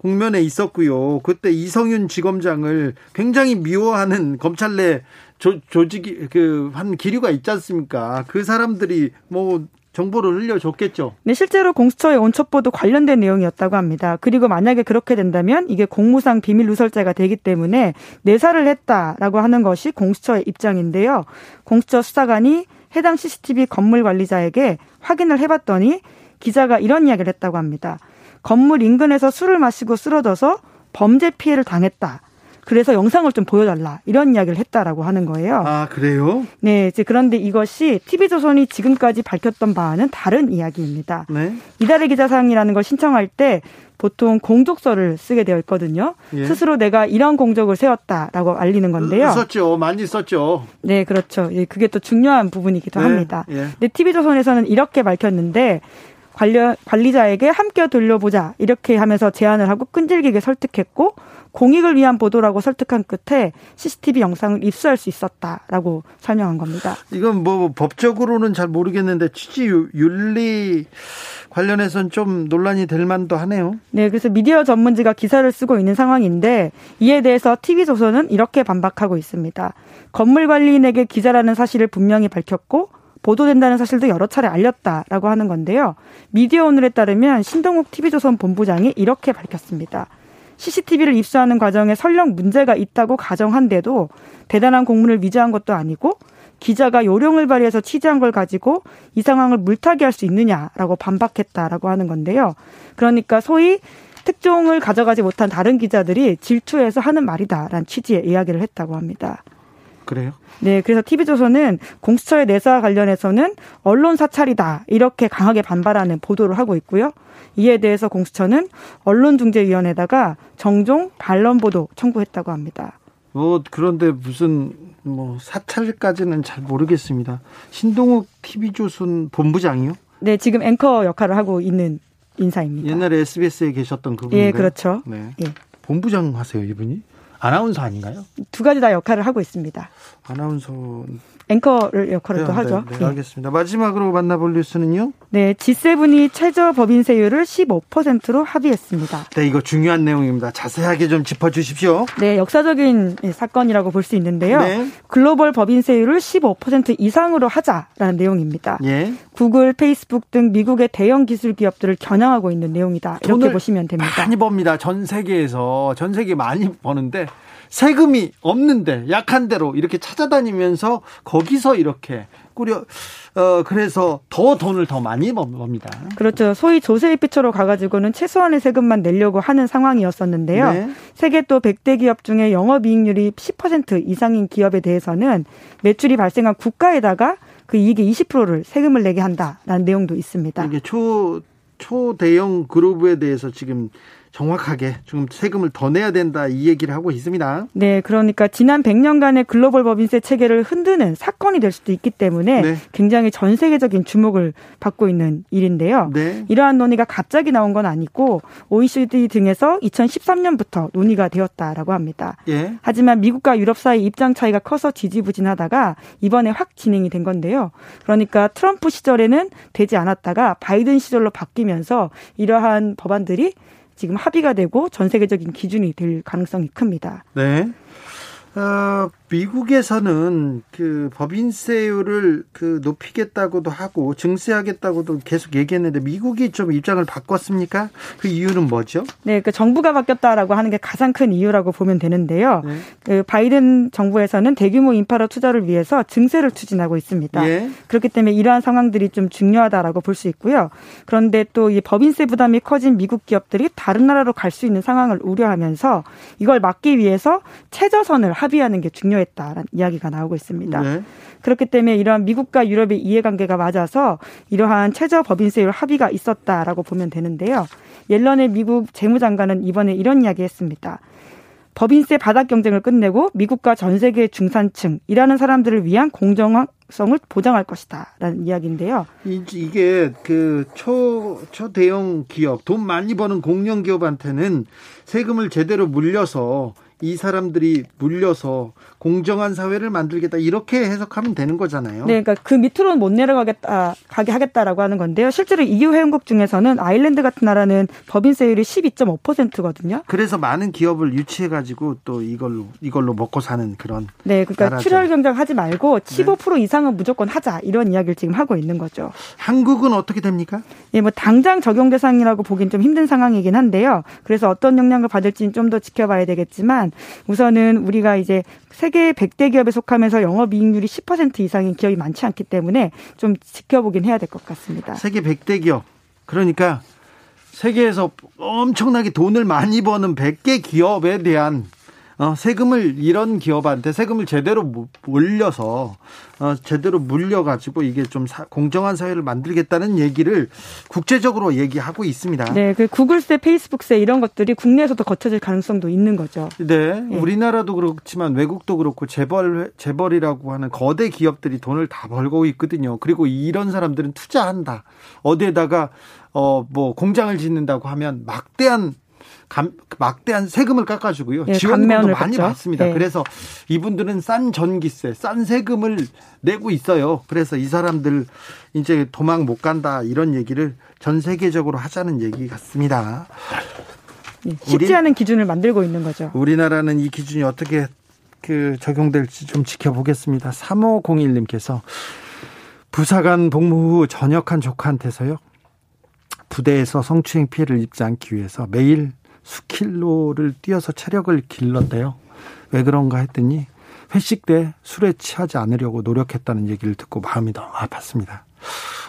국면에 있었고요. 그때 이성윤 지검장을 굉장히 미워하는 검찰 내 조, 조직이 그 한 기류가 있지 않습니까? 그 사람들이 뭐 정보를 흘려줬겠죠. 네, 실제로 공수처의 온첩보도 관련된 내용이었다고 합니다. 그리고 만약에 그렇게 된다면 이게 공무상 비밀 누설죄가 되기 때문에 내사를 했다라고 하는 것이 공수처의 입장인데요. 공수처 수사관이 해당 CCTV 건물 관리자에게 확인을 해봤더니 기자가 이런 이야기를 했다고 합니다. 건물 인근에서 술을 마시고 쓰러져서 범죄 피해를 당했다. 그래서 영상을 좀 보여달라 이런 이야기를 했다라고 하는 거예요. 아 그래요? 네, 이제 그런데 이것이 TV조선이 지금까지 밝혔던 바와는 다른 이야기입니다. 네. 이달의 기자상이라는 걸 신청할 때 보통 공적서를 쓰게 되어 있거든요. 예. 스스로 내가 이런 공적을 세웠다라고 알리는 건데요. 썼죠, 많이 썼죠. 네, 그렇죠. 예, 그게 또 중요한 부분이기도 네. 합니다. 예. 근데 TV조선에서는 이렇게 밝혔는데 관련 관리자에게 함께 돌려보자 이렇게 하면서 제안을 하고 끈질기게 설득했고 공익을 위한 보도라고 설득한 끝에 CCTV 영상을 입수할 수 있었다라고 설명한 겁니다. 이건 뭐 법적으로는 잘 모르겠는데 취지 윤리 관련해서는 좀 논란이 될 만도 하네요. 네, 그래서 미디어 전문지가 기사를 쓰고 있는 상황인데 이에 대해서 TV조선은 이렇게 반박하고 있습니다. 건물 관리인에게 기자라는 사실을 분명히 밝혔고 보도된다는 사실도 여러 차례 알렸다라고 하는 건데요. 미디어 오늘에 따르면 신동욱 TV조선 본부장이 이렇게 밝혔습니다. CCTV를 입수하는 과정에 설령 문제가 있다고 가정한데도 대단한 공문을 위조한 것도 아니고 기자가 요령을 발휘해서 취재한 걸 가지고 이 상황을 물타기 할 수 있느냐라고 반박했다라고 하는 건데요. 그러니까 소위 특종을 가져가지 못한 다른 기자들이 질투해서 하는 말이다라는 취지의 이야기를 했다고 합니다. 그래요? 네, 그래서 TV조선은 공수처의 내사 관련해서는 언론 사찰이다 이렇게 강하게 반발하는 보도를 하고 있고요. 이에 대해서 공수처는 언론중재위원회에다가 정종 반론 보도 청구했다고 합니다. 뭐 그런데 무슨 뭐 사찰까지는 잘 모르겠습니다. 신동욱 TV조선 본부장이요? 네, 지금 앵커 역할을 하고 있는 인사입니다. 옛날에 SBS에 계셨던 그분인가요? 예, 그렇죠. 네. 예. 본부장 하세요, 이분이? 아나운서 아닌가요? 두 가지 다 역할을 하고 있습니다. 아나운서 앵커를 역할을 네, 또 하죠. 네, 네, 알겠습니다. 마지막으로 만나볼 뉴스는요? 네, G7이 최저 법인세율을 15%로 합의했습니다. 네, 이거 중요한 내용입니다. 자세하게 좀 짚어주십시오. 네, 역사적인 사건이라고 볼 수 있는데요. 네. 글로벌 법인세율을 15% 이상으로 하자라는 내용입니다. 예. 구글, 페이스북 등 미국의 대형 기술 기업들을 겨냥하고 있는 내용이다. 이렇게 보시면 됩니다. 많이 법니다. 전 세계에서 전 세계 많이 버는데 세금이 없는데 약한 대로 이렇게 찾아다니면서 거기서 이렇게 꾸려 어 그래서 더 돈을 더 많이 법니다. 그렇죠. 소위 조세입비처로 가가지고는 최소한의 세금만 내려고 하는 상황이었었는데요. 네. 세계 또 100대 기업 중에 영업이익률이 10% 이상인 기업에 대해서는 매출이 발생한 국가에다가 그 이익의 20%를 세금을 내게 한다라는 내용도 있습니다. 이게 초 초대형 그룹에 대해서 지금 정확하게 좀 세금을 더 내야 된다 이 얘기를 하고 있습니다. 네, 그러니까 지난 100년간의 글로벌 법인세 체계를 흔드는 사건이 될 수도 있기 때문에 네. 굉장히 전 세계적인 주목을 받고 있는 일인데요. 네. 이러한 논의가 갑자기 나온 건 아니고 OECD 등에서 2013년부터 논의가 되었다라고 합니다. 예. 하지만 미국과 유럽 사이 입장 차이가 커서 지지부진하다가 이번에 확 진행이 된 건데요. 그러니까 트럼프 시절에는 되지 않았다가 바이든 시절로 바뀌면서 이러한 법안들이 지금 합의가 되고 전 세계적인 기준이 될 가능성이 큽니다. 네. 어, 미국에서는 그 법인세율을 그 높이겠다고도 하고 증세하겠다고도 계속 얘기했는데 미국이 좀 입장을 바꿨습니까? 그 이유는 뭐죠? 네, 그 정부가 바뀌었다라고 하는 게 가장 큰 이유라고 보면 되는데요. 네. 그 바이든 정부에서는 대규모 인파라 투자를 위해서 증세를 추진하고 있습니다. 예. 그렇기 때문에 이러한 상황들이 좀 중요하다라고 볼 수 있고요. 그런데 또 이 법인세 부담이 커진 미국 기업들이 다른 나라로 갈 수 있는 상황을 우려하면서 이걸 막기 위해서 최저선을 합의하는 게 중요 했다라는 이야기가 나오고 있습니다. 네. 그렇기 때문에 이러한 미국과 유럽의 이해관계가 맞아서 이러한 최저 법인세율 합의가 있었다라고 보면 되는데요. 옐런의 미국 재무장관은 이번에 이런 이야기 했습니다. 법인세 바닥 경쟁을 끝내고 미국과 전 세계 중산층 일하는 사람들을 위한 공정성을 보장할 것이다 라는 이야기인데요. 이게 그 초 초대형 기업 돈 많이 버는 공영 기업한테는 세금을 제대로 물려서 이 사람들이 물려서 공정한 사회를 만들겠다 이렇게 해석하면 되는 거잖아요. 네, 그러니까 그 밑으로는 못 내려가겠다 가게 하겠다라고 하는 건데요. 실제로 EU 회원국 중에서는 아일랜드 같은 나라는 법인세율이 12.5%거든요. 그래서 많은 기업을 유치해 가지고 또 이걸로 이걸로 먹고 사는 그런 네, 그러니까 나라죠. 출혈 경쟁 하지 말고 15% 네. 이상은 무조건 하자 이런 이야기를 지금 하고 있는 거죠. 한국은 어떻게 됩니까? 예, 뭐 당장 적용 대상이라고 보긴 좀 힘든 상황이긴 한데요. 그래서 어떤 영향을 받을지는 좀 더 지켜봐야 되겠지만 우선은 우리가 이제 세계 100대 기업에 속하면서 영업이익률이 10% 이상인 기업이 많지 않기 때문에 좀 지켜보긴 해야 될 것 같습니다. 세계 100대 기업. 그러니까 세계에서 엄청나게 돈을 많이 버는 100개 기업에 대한 어, 세금을 이런 기업한테 세금을 제대로 올려서 어, 제대로 물려가지고 이게 좀 사, 공정한 사회를 만들겠다는 얘기를 국제적으로 얘기하고 있습니다. 네, 그 구글세, 페이스북세 이런 것들이 국내에서도 거쳐질 가능성도 있는 거죠. 네, 네. 우리나라도 그렇지만 외국도 그렇고 재벌 재벌이라고 하는 거대 기업들이 돈을 다 벌고 있거든요. 그리고 이런 사람들은 투자한다. 어디에다가 어 뭐 공장을 짓는다고 하면 막대한 감, 막대한 세금을 깎아주고요. 예, 지원금도 많이 받죠. 받습니다. 예. 그래서 이분들은 싼 전기세, 싼 세금을 내고 있어요. 그래서 이 사람들 이제 도망 못 간다 이런 얘기를 전 세계적으로 하자는 얘기 같습니다. 예, 쉽지 우리, 않은 기준을 만들고 있는 거죠. 우리나라는 이 기준이 어떻게 그 적용될지 좀 지켜보겠습니다. 3501님께서 부사관 복무 후 전역한 조카한테서요. 부대에서 성추행 피해를 입지 않기 위해서 매일 수킬로를 뛰어서 체력을 길렀대요. 왜 그런가 했더니 회식 때 술에 취하지 않으려고 노력했다는 얘기를 듣고 마음이 너무 아팠습니다.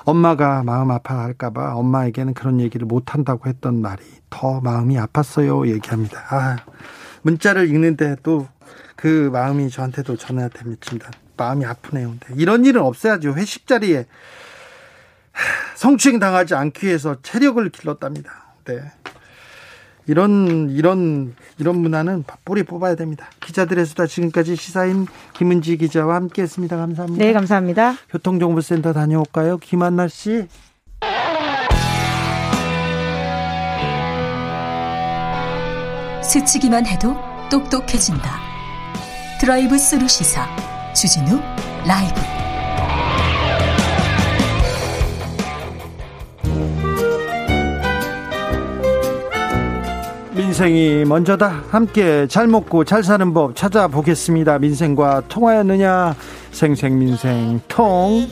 엄마가 마음 아파할까봐 엄마에게는 그런 얘기를 못한다고 했던 말이 더 마음이 아팠어요. 얘기합니다. 아, 문자를 읽는데 또 그 마음이 저한테도 전해야 됩니다. 마음이 아프네요. 이런 일은 없어야죠. 회식 자리에 성추행 당하지 않기 위해서 체력을 길렀답니다. 네. 이런 이런 이런 문화는 뿌리 뽑아야 됩니다. 기자들의 수다 지금까지 시사인 김은지 기자와 함께했습니다. 감사합니다. 네, 감사합니다. 교통정보센터 다녀올까요, 김한나 씨? 스치기만 해도 똑똑해진다. 드라이브 스루 시사 주진우 라이브. 민생이 먼저다. 함께 잘 먹고 잘 사는 법 찾아보겠습니다. 민생과 통하였느냐? 생생민생 통.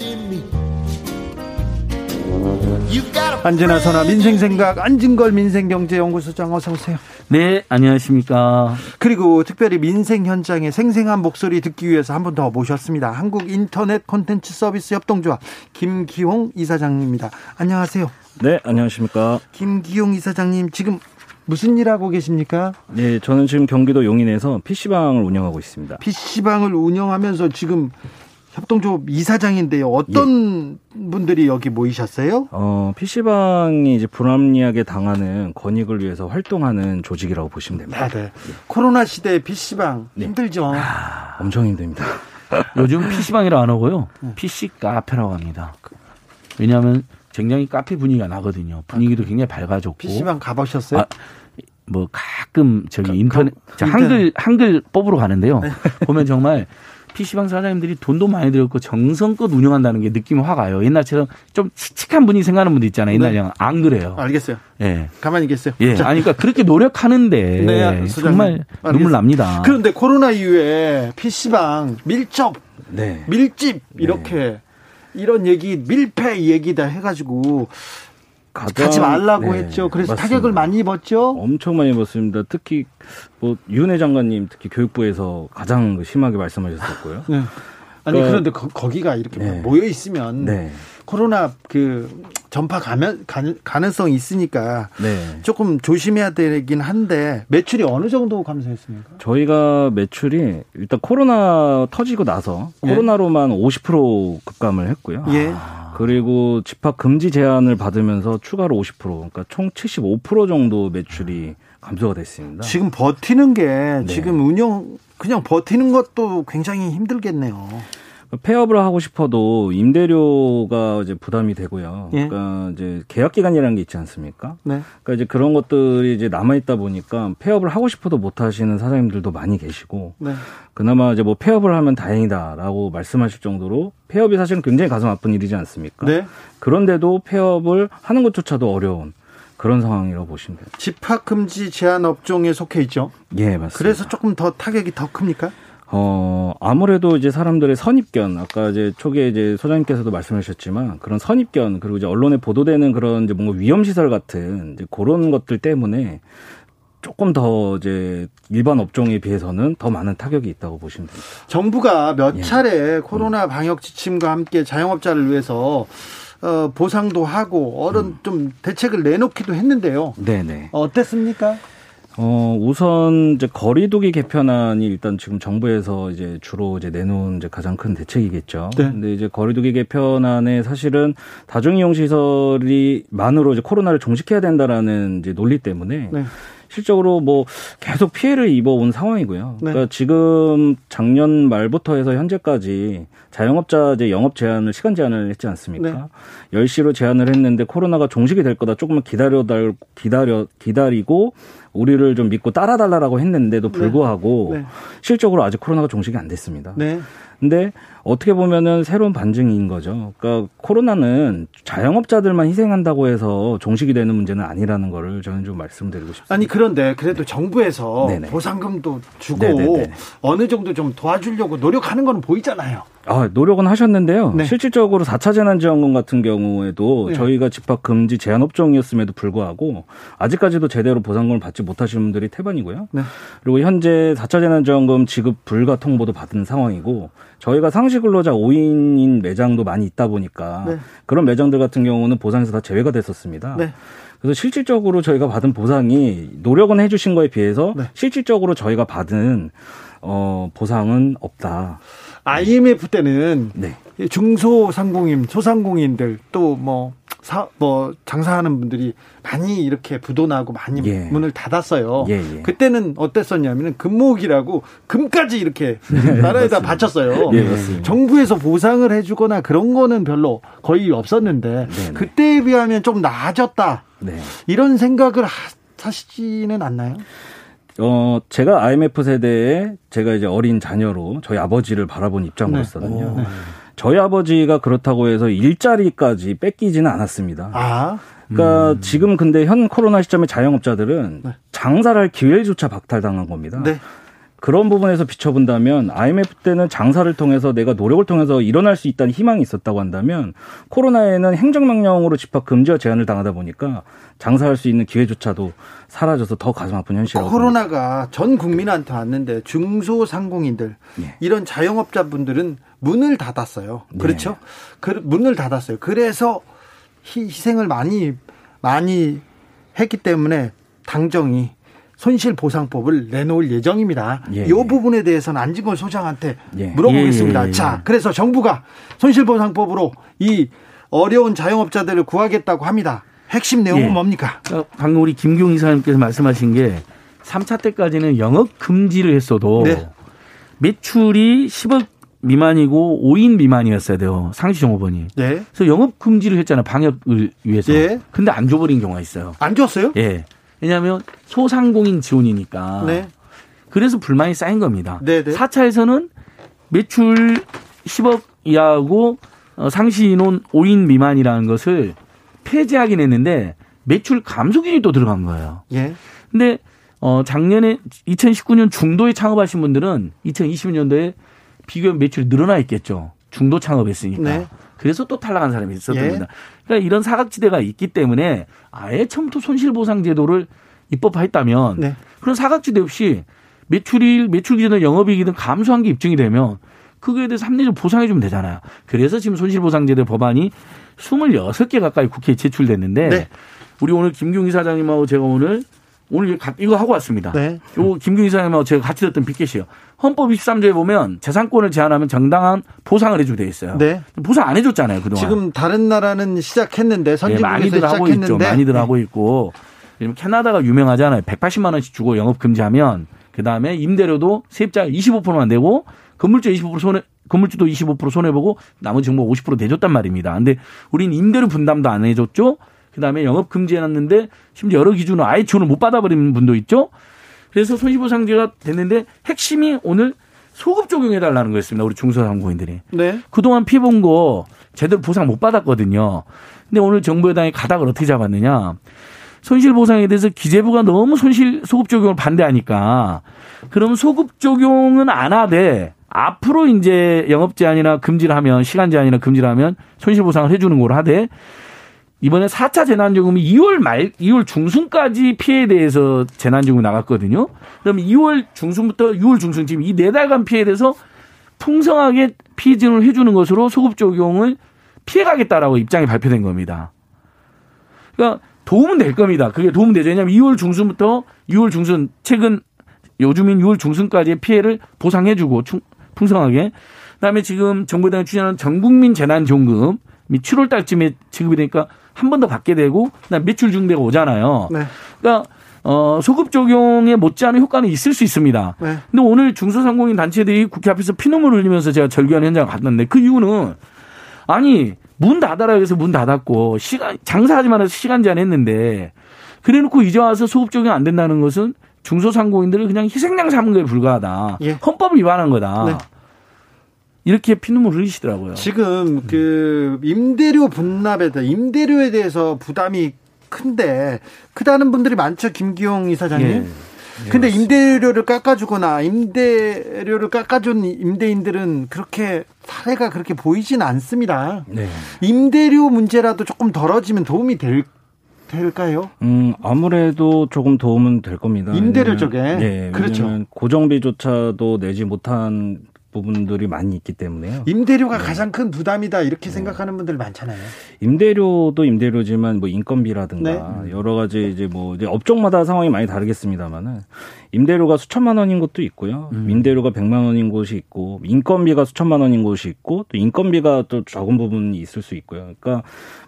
안진아 선아 민생생각 안진걸 민생경제연구소장 어서 오세요. 네, 안녕하십니까. 그리고 특별히 민생 현장의 생생한 목소리 듣기 위해서 한 번 더 모셨습니다. 한국 인터넷 콘텐츠 서비스 협동조합 김기홍 이사장입니다. 안녕하세요. 네, 안녕하십니까. 김기홍 이사장님 지금 무슨 일 하고 계십니까? 네, 저는 지금 경기도 용인에서 PC방을 운영하고 있습니다. PC방을 운영하면서 지금 협동조합 이사장인데요. 어떤 예. 분들이 여기 모이셨어요? 어, PC방이 이제 불합리하게 당하는 권익을 위해서 활동하는 조직이라고 보시면 됩니다. 아, 네. 예. 코로나 시대에 PC방 네. 힘들죠. 아, 엄청 힘듭니다. 요즘 PC방이라 안 하고요. PC 카페라고 합니다. 왜냐하면 굉장히 카페 분위기가 나거든요. 분위기도 굉장히 밝아졌고. PC방 가보셨어요? 아, 뭐 가끔 저기 가, 인터넷 가, 한글 한글 뽑으러 가는데요. 네. (laughs) 보면 정말 PC방 사장님들이 돈도 많이 들었고 정성껏 운영한다는 게 느낌이 확 와요. 옛날처럼 좀 칙칙한 분이 생각하는 분도 있잖아요. 옛날이랑 네. 안 그래요. 알겠어요. 예. 가만히 계세요. 예. 아니, 그러니까 그렇게 노력하는데 (laughs) 네, 정말 알겠습니다. 눈물 납니다. 그런데 코로나 이후에 PC방 밀접, 네. 밀집 이렇게 네. 이런 얘기 밀폐 얘기다 해가지고 가장, 가지 말라고 네, 했죠. 그래서 맞습니다. 타격을 많이 입었죠. 엄청 많이 입었습니다. 특히 뭐 윤회 장관님 특히 교육부에서 가장 심하게 말씀하셨었고요. 네. 아니 그러니까, 그런데 거, 기가 이렇게 네. 모여 있으면 네. 코로나 그 전파 가면 가능성이 있으니까 네. 조금 조심해야 되긴 한데 매출이 어느 정도 감소했습니까? 저희가 매출이 일단 코로나 터지고 나서 예. 코로나로만 50% 급감을 했고요. 예. 그리고 집합 금지 제한을 받으면서 추가로 50% 그러니까 총 75% 정도 매출이 감소가 됐습니다. 지금 버티는 게 네. 지금 운영 그냥 버티는 것도 굉장히 힘들겠네요. 폐업을 하고 싶어도 임대료가 이제 부담이 되고요. 예. 그러니까 이제 계약 기간이라는 게 있지 않습니까? 네. 그러니까 이제 그런 것들이 이제 남아 있다 보니까 폐업을 하고 싶어도 못 하시는 사장님들도 많이 계시고 네. 그나마 이제 뭐 폐업을 하면 다행이다라고 말씀하실 정도로 폐업이 사실은 굉장히 가슴 아픈 일이지 않습니까? 네. 그런데도 폐업을 하는 것조차도 어려운 그런 상황이라고 보시면 돼요. 집합 금지 제한 업종에 속해 있죠. 예, 맞습니다. 그래서 조금 더 타격이 더 큽니까? 어, 아무래도 이제 사람들의 선입견, 아까 이제 초기에 이제 소장님께서도 말씀하셨지만 그런 선입견, 그리고 이제 언론에 보도되는 그런 이제 뭔가 위험시설 같은 이제 그런 것들 때문에 조금 더 이제 일반 업종에 비해서는 더 많은 타격이 있다고 보시면 됩니다. 정부가 몇 예. 차례 예. 코로나 방역 지침과 함께 자영업자를 위해서 어, 보상도 하고 어른 음. 좀 대책을 내놓기도 했는데요. 네네. 어땠습니까? 어, 우선 이제 거리두기 개편안이 일단 지금 정부에서 이제 주로 이제 내놓은 이제 가장 큰 대책이겠죠. 네. 근데 이제 거리두기 개편안에 사실은 다중이용 시설이 만으로 이제 코로나를 종식해야 된다라는 이제 논리 때문에 네. 실적으로 뭐 계속 피해를 입어온 상황이고요. 네. 그러니까 지금 작년 말부터 해서 현재까지 자영업자 이제 영업 제한을 시간 제한을 했지 않습니까? 네. 10시로 제한을 했는데 코로나가 종식이 될 거다 조금만 기다려 달 기다려 기다리고 우리를 좀 믿고 따라달라라고 했는데도 네. 불구하고 네. 네. 실적으로 아직 코로나가 종식이 안 됐습니다. 네. 근데 어떻게 보면은 새로운 반증인 거죠. 그러니까 코로나는 자영업자들만 희생한다고 해서 종식이 되는 문제는 아니라는 거를 저는 좀 말씀드리고 싶습니다. 아니 그런데 그래도 네. 정부에서 네네. 보상금도 주고 네네네. 어느 정도 좀 도와주려고 노력하는 건 보이잖아요. 아, 노력은 하셨는데요. 네. 실질적으로 4차 재난지원금 같은 경우에도 네. 저희가 집합 금지 제한 업종이었음에도 불구하고 아직까지도 제대로 보상금을 받지 못하시는 분들이 태반이고요. 네. 그리고 현재 4차 재난지원금 지급 불가 통보도 받은 상황이고 저희가 상시 근로자 5인인 매장도 많이 있다 보니까 네. 그런 매장들 같은 경우는 보상에서 다 제외가 됐었습니다. 네. 그래서 실질적으로 저희가 받은 보상이 노력은 해주신 거에 비해서 네. 실질적으로 저희가 받은 어, 보상은 없다. IMF 때는 네. 중소상공인, 소상공인들 또뭐 사, 뭐, 장사하는 분들이 많이 이렇게 부도나고 많이 예. 문을 닫았어요. 예, 예. 그때는 어땠었냐면은 금목이라고 금까지 이렇게 네, 나라에다 바쳤어요. 예, 정부에서 보상을 해주거나 그런 거는 별로 거의 없었는데 네네. 네. 그때에 비하면 좀 나아졌다. 네. 이런 생각을 하시지는 않나요? 어, 제가 IMF 세대에 제가 이제 어린 자녀로 저희 아버지를 바라본 입장으로서는요. 네. 저희 아버지가 그렇다고 해서 일자리까지 뺏기지는 않았습니다. 아. 그러니까 음. 지금 근데 현 코로나 시점에 자영업자들은 네. 장사를 할 기회조차 박탈당한 겁니다. 네. 그런 부분에서 비춰본다면 IMF 때는 장사를 통해서 내가 노력을 통해서 일어날 수 있다는 희망이 있었다고 한다면 코로나에는 행정명령으로 집합 금지와 제한을 당하다 보니까 장사할 수 있는 기회조차도 사라져서 더 가슴 아픈 현실이라고 코로나가 전 국민한테 왔는데 중소상공인들 네. 이런 자영업자분들은 문을 닫았어요. 네. 그렇죠? 그 문을 닫았어요. 그래서 희생을 많이 많이 했기 때문에 당정이 손실 보상법을 내놓을 예정입니다. 예, 이 예. 부분에 대해서는 안진걸 소장한테 예. 물어보겠습니다. 예, 예, 자, 그래서 정부가 손실 보상법으로 이 어려운 자영업자들을 구하겠다고 합니다. 핵심 내용은 뭡니까? 어, 방금 우리 김경 이사님께서 말씀하신 게 3차 때까지는 영업 금지를 했어도 네. 매출이 10억 미만이고 5인 미만이었어야 돼요. 상시 종업원이. 네. 그래서 영업 금지를 했잖아요. 방역을 위해서. 네. 근데 안 줘버린 경우가 있어요. 안 줬어요? 예. 왜냐하면 소상공인 지원이니까. 네. 그래서 불만이 쌓인 겁니다. 네, 네. 4차에서는 매출 10억 이하고 어, 상시 인원 5인 미만이라는 것을 폐지하긴 했는데 매출 감소 기준이 또 들어간 거예요. 예. 근데 어 작년에 2019년 중도에 창업하신 분들은 2020년도에 비교 매출이 늘어나 있겠죠. 중도 창업했으니까. 네. 그래서 또 탈락한 사람이 있었던 예. 겁니다. 그러니까 이런 사각지대가 있기 때문에 아예 처음부터 손실보상제도를 입법화했다면 네. 그런 사각지대 없이 매출일, 매출 기준은 영업이익이든 감소한 게 입증이 되면 그거에 대해서 합리적으로 보상해 주면 되잖아요. 그래서 지금 손실보상제도 법안이 26개 가까이 국회에 제출됐는데 네. 우리 오늘 김경희 사장님하고 제가 오늘 오늘 이거 하고 왔습니다. 네. 요 김경희 사장님하고 제가 같이 듣던 빅켓이요. 헌법 23조에 보면 재산권을 제한하면 정당한 보상을 해주게 돼 있어요. 네. 보상 안 해줬잖아요 그동안. 지금 다른 나라는 시작했는데 선진국에서 네, 많이들 하고 있죠. 많이들 네. 하고 있고 캐나다가 유명하잖아요. 180만 원씩 주고 영업 금지하면 그 다음에 임대료도 세입자 25%만 내고 건물주 25% 손해 건물주도 25% 손해 보고 나머지 정부 50% 내줬단 말입니다. 근데 우리는 임대료 분담도 안 해줬죠. 그다음에 영업 금지해놨는데 심지어 여러 기준으로 아예 지원을 못 받아버리는 분도 있죠. 그래서 손실보상제가 됐는데 핵심이 오늘 소급 적용해달라는 거였습니다. 우리 중소상공인들이. 네. 그동안 피해 본 거 제대로 보상 못 받았거든요. 근데 오늘 정부 여당이 가닥을 어떻게 잡았느냐. 손실보상에 대해서 기재부가 너무 손실 소급 적용을 반대하니까 그럼 소급 적용은 안 하되 앞으로 이제 영업 제한이나 금지를 하면 시간 제한이나 금지를 하면 손실 보상을 해주는 걸로 하되 이번에 4차 재난지원금이 2월 말, 2월 중순까지 피해에 대해서 재난지원금이 나갔거든요. 그럼 2월 중순부터 6월 중순 지금 이 네 달간 피해에 대해서 풍성하게 피해 지원을 해주는 것으로 소급 적용을 피해가겠다라고 입장이 발표된 겁니다. 그러니까 도움은 될 겁니다. 그게 도움은 되죠. 왜냐하면 2월 중순부터 6월 중순 최근 요즘인 6월 중순까지의 피해를 보상해주고 풍성하게. 그다음에 지금 정부당이 추진하는 전국민 재난지원금 및 7월 달쯤에 지급이 되니까 한 번 더 받게 되고 그다음 매출 중대가 오잖아요. 네. 그러니까 어, 소급 적용에 못지않은 효과는 있을 수 있습니다. 네. 근데 오늘 중소상공인 단체들이 국회 앞에서 피눈물 흘리면서 제가 절규하는 현장을 갔는데 그 이유는 아니 문 닫아라 해서 문 닫았고 시간 장사하지 말아서 시간 제한했는데 그래놓고 이제 와서 소급 적용 안 된다는 것은 중소상공인들을 그냥 희생양 삼은 거에 불과하다. 예. 헌법을 위반한 거다. 네. 이렇게 피눈물 흘리시더라고요. 지금 그 임대료 분납에 대 임대료에 대해서 부담이 큰데 크다는 분들이 많죠. 김기용 이사장님. 예. 예, 근데. 임대료를 깎아주거나 임대료를 깎아준 임대인들은 그렇게 사례가 그렇게 보이진 않습니다. 네. 임대료 문제라도 조금 덜어지면 도움이 될 될까요? 음, 아무래도 조금 도움은 될 겁니다. 임대료 쪽에. 네, 그렇죠. 고정비조차도 내지 못한 부분들이 많이 있기 때문에요. 임대료가 네. 가장 큰 부담이다 이렇게 네. 생각하는 분들 많잖아요. 임대료도 임대료지만 뭐 인건비라든가 네. 여러 가지 이제 뭐 이제 업종마다 상황이 많이 다르겠습니다만은 임대료가 수천만 원인 곳도 있고요. 음. 임대료가 백만 원인 곳이 있고 인건비가 수천만 원인 곳이 있고 또 인건비가 또 적은 부분이 있을 수 있고요. 그러니까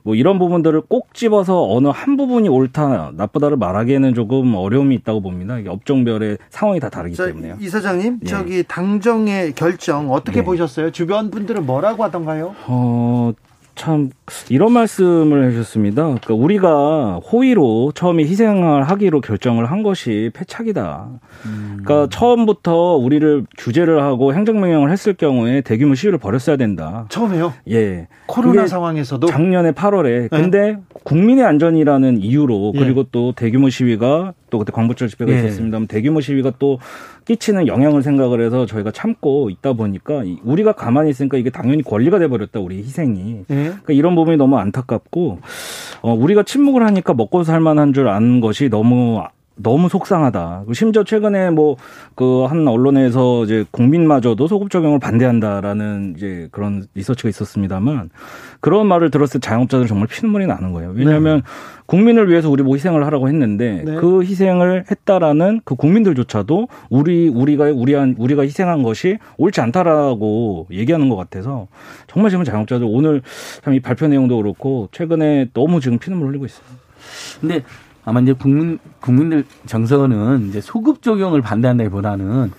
뭐 이런 부분들을 꼭 집어서 어느 한 부분이 옳다 나쁘다를 말하기에는 조금 어려움이 있다고 봅니다. 이게 업종별의 상황이 다 다르기 자, 때문에요. 이사장님, 예. 저기 당정의 결정 어떻게 네. 보셨어요? 주변 분들은 뭐라고 하던가요? 어, 참 이런 말씀을 해주셨습니다. 그러니까 우리가 호의로 처음에 희생을 하기로 결정을 한 것이 패착이다. 음. 그러니까 처음부터 우리를 규제를 하고 행정명령을 했을 경우에 대규모 시위를 벌였어야 된다. 처음에요? 예. 코로나 상황에서도 작년에 8월에 근데 네. 국민의 안전이라는 이유로 예. 그리고 또 대규모 시위가 또 그때 광복절 집회가 예. 있었습니다만 대규모 시위가 또 끼치는 영향을 생각을 해서 저희가 참고 있다 보니까 우리가 가만히 있으니까 이게 당연히 권리가 돼버렸다 우리 희생이 예. 그러니까 이런 부분이 너무 안타깝고 어, 우리가 침묵을 하니까 먹고 살만한 줄 아는 것이 너무 너무 속상하다. 심지어 최근에 뭐 그 한 언론에서 이제 국민마저도 소급 적용을 반대한다라는 이제 그런 리서치가 있었습니다만 그런 말을 들었을 때 자영업자들은 정말 피눈물이 나는 거예요. 왜냐하면 네. 국민을 위해서 우리 뭐 희생을 하라고 했는데 네. 그 희생을 했다라는 그 국민들조차도 우리 우리가 우리한 우리가 희생한 것이 옳지 않다라고 얘기하는 것 같아서 정말 지금 자영업자들 오늘 참 이 발표 내용도 그렇고 최근에 너무 지금 피눈물 흘리고 있어요. 근데 아마 이제 국민 국민들 정서는 이제 소급 적용을 반대한다기보다는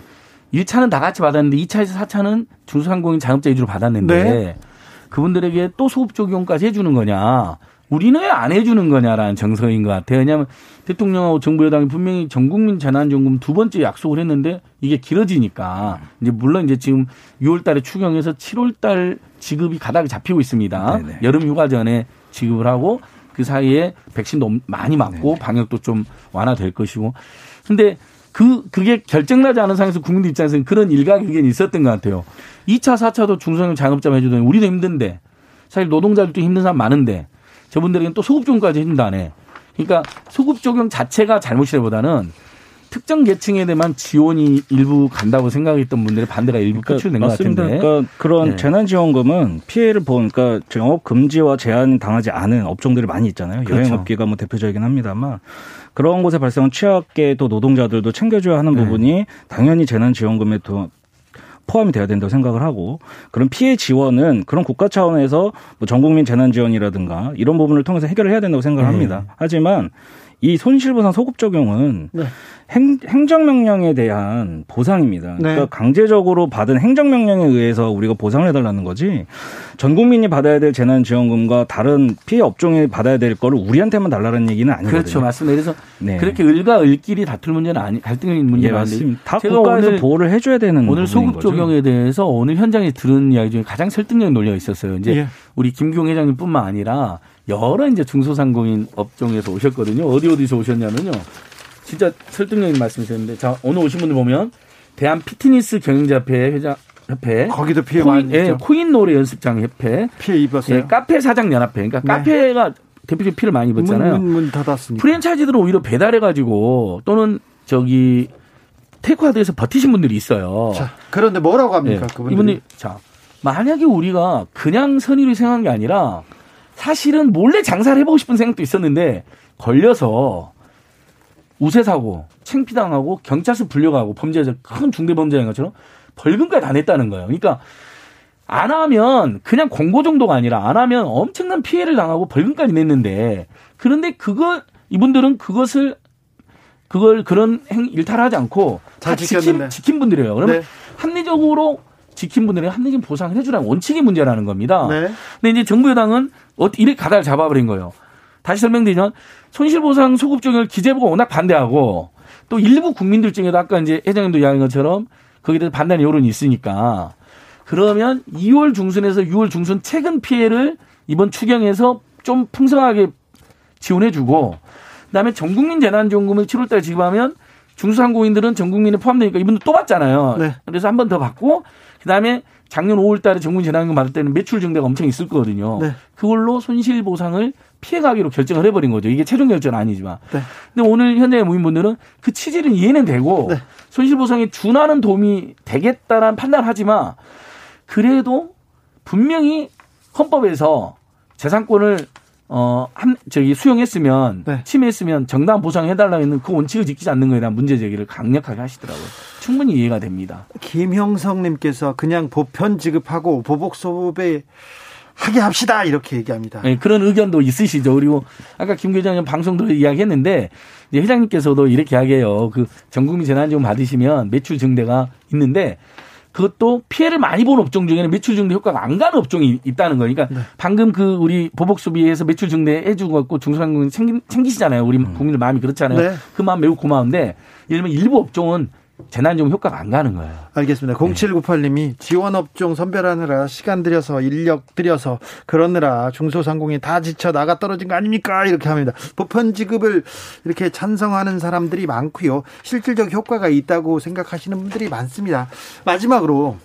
1차는 다 같이 받았는데 2차에서 4차는 중소상공인 자영업자 위주로 받았는데 네. 그분들에게 또 소급 적용까지 해주는 거냐? 우리는 왜 안 해주는 거냐라는 정서인 것 같아요. 왜냐하면 대통령하고 정부 여당이 분명히 전국민 재난지원금 두 번째 약속을 했는데 이게 길어지니까 이제 물론 이제 지금 6월달에 추경해서 7월달 지급이 가닥이 잡히고 있습니다. 네네. 여름 휴가 전에 지급을 하고 그 사이에 백신도 많이 맞고 네네. 방역도 좀 완화될 것이고. 근데 그, 그게 결정나지 않은 상황에서 국민들 입장에서는 그런 일각 의견이 있었던 것 같아요. 2차, 4차도 중소형 자영업자 해주더니 우리도 힘든데 사실 노동자들도 힘든 사람 많은데 저분들에게는 또 소급 적용까지 해준다네. 그러니까 소급 적용 자체가 잘못이라보다는 특정 계층에 대한 지원이 일부 간다고 생각했던 분들의 반대가 일부 그러니까 표출된 것 같은데. 그러니까 그런 네. 재난지원금은 피해를 보니까 영업 금지와 제한 당하지 않은 업종들이 많이 있잖아요. 그렇죠. 여행업계가 뭐 대표적이긴 합니다만 그런 곳에 발생한 취약계 또 노동자들도 챙겨줘야 하는 네. 부분이 당연히 재난지원금에 도 포함이 돼야 된다고 생각을 하고 그런 피해 지원은 그런 국가 차원에서 뭐 전국민 재난 지원이라든가 이런 부분을 통해서 해결을 해야 된다고 생각을 네. 합니다. 하지만 이 손실보상 소급 적용은 네. 행, 행정명령에 대한 보상입니다. 네. 그러니까 강제적으로 받은 행정명령에 의해서 우리가 보상을 해달라는 거지 전 국민이 받아야 될 재난지원금과 다른 피해 업종에 받아야 될 거를 우리한테만 달라는 얘기는 아니거든요. 그렇죠. 맞습니다. 그래서 네. 그렇게 을과 을끼리 다툴 문제는 아니, 갈등적인 문제는 예, 맞습니다. 다 국가에서 오늘, 보호를 해줘야 되는 오늘 소급 적용에 대해서 오늘 현장에 들은 이야기 중에 가장 설득력 논리가 있었어요. 이제 예. 우리 김경 회장님뿐만 아니라 여러 이제 중소상공인 업종에서 오셨거든요. 어디 어디서 오셨냐면요. 진짜 설득력인 말씀이셨는데 자 오늘 오신 분들 보면 대한 피트니스 경영자협회 회장 협회 거기도 피해 코인, 많이 예, 코인 노래 연습장 협회 피해 입었어요. 예, 카페 사장 연합회 그러니까 네. 카페가 대표적인 피를 많이 입었잖아요. 문, 문 닫았습니다. 프랜차이즈들은 오히려 배달해 가지고 또는 저기 테크화드에서 버티신 분들이 있어요. 자, 그런데 뭐라고 합니까? 예, 이분이 자 만약에 우리가 그냥 선의로 생각한 게 아니라 사실은 몰래 장사를 해보고 싶은 생각도 있었는데 걸려서 우세 사고, 챙피당하고 경찰서 불려가고 범죄자 큰 중대 범죄인 것처럼 벌금까지 다 냈다는 거예요. 그러니까 안 하면 그냥 공고 정도가 아니라 안 하면 엄청난 피해를 당하고 벌금까지 냈는데 그런데 그거 이분들은 그것을 그걸 그런 행 일탈하지 않고 다 지킨, 지킨 분들이에요. 그러면 네. 합리적으로 지킨 분들에게 합리적인 보상을 해주라는 원칙의 문제라는 겁니다. 네. 근데 이제 정부 여당은 어떻게 이렇게 가닥을 잡아버린 거예요. 다시 설명드리면 손실보상 소급 적용을 기재부가 워낙 반대하고 또 일부 국민들 중에도 아까 이제 회장님도 이야기한 것처럼 거기에 대해서 반대하는 여론이 있으니까 그러면 2월 중순에서 6월 중순 최근 피해를 이번 추경에서 좀 풍성하게 지원해주고 그다음에 전국민 재난지원금을 7월달에 지급하면 중소상공인들은 전국민에 포함되니까 이분들 또 받잖아요. 네. 그래서 한 번 더 받고 그다음에 작년 5월 달에 전국민 재난지원금 받을 때는 매출 증대가 엄청 있을 거거든요. 네. 그걸로 손실 보상을 피해가기로 결정을 해버린 거죠. 이게 최종 결정은 아니지만. 네. 근데 오늘 현장의 모임분들은 그 취지는 이해는 되고 네. 손실 보상에 준하는 도움이 되겠다라는 판단을 하지만 그래도 분명히 헌법에서 재산권을 어, 한, 저기 수용했으면, 네. 침해했으면 정당 보상해달라고 했는 그 원칙을 지키지 않는 거에 대한 문제 제기를 강력하게 하시더라고요. 충분히 이해가 됩니다. 김형성님께서 그냥 보편 지급하고 보복소급에 하게 합시다 이렇게 얘기합니다. 네, 그런 의견도 있으시죠. 그리고 아까 김 교장님 방송도 이야기했는데 이제 회장님께서도 이렇게 이야기해요. 그 전국민 재난지원 받으시면 매출 증대가 있는데 그것도 피해를 많이 본 업종 중에는 매출 증대 효과가 안 가는 업종이 있다는 거니까 그러니까 네. 방금 그 우리 보복 소비에서 매출 증대 해주고 갖고 중소상공인 챙기, 챙기시잖아요. 우리 음. 국민들 마음이 그렇잖아요. 네. 그 마음 매우 고마운데 예를 들면 일부 업종은 재난지원 효과가 안 가는 거예요. 알겠습니다. 0798님이 지원업종 선별하느라 시간 들여서 인력 들여서 그러느라 중소상공인 다 지쳐 나가 떨어진 거 아닙니까? 이렇게 합니다. 보편 지급을 이렇게 찬성하는 사람들이 많고요. 실질적 효과가 있다고 생각하시는 분들이 많습니다. 마지막으로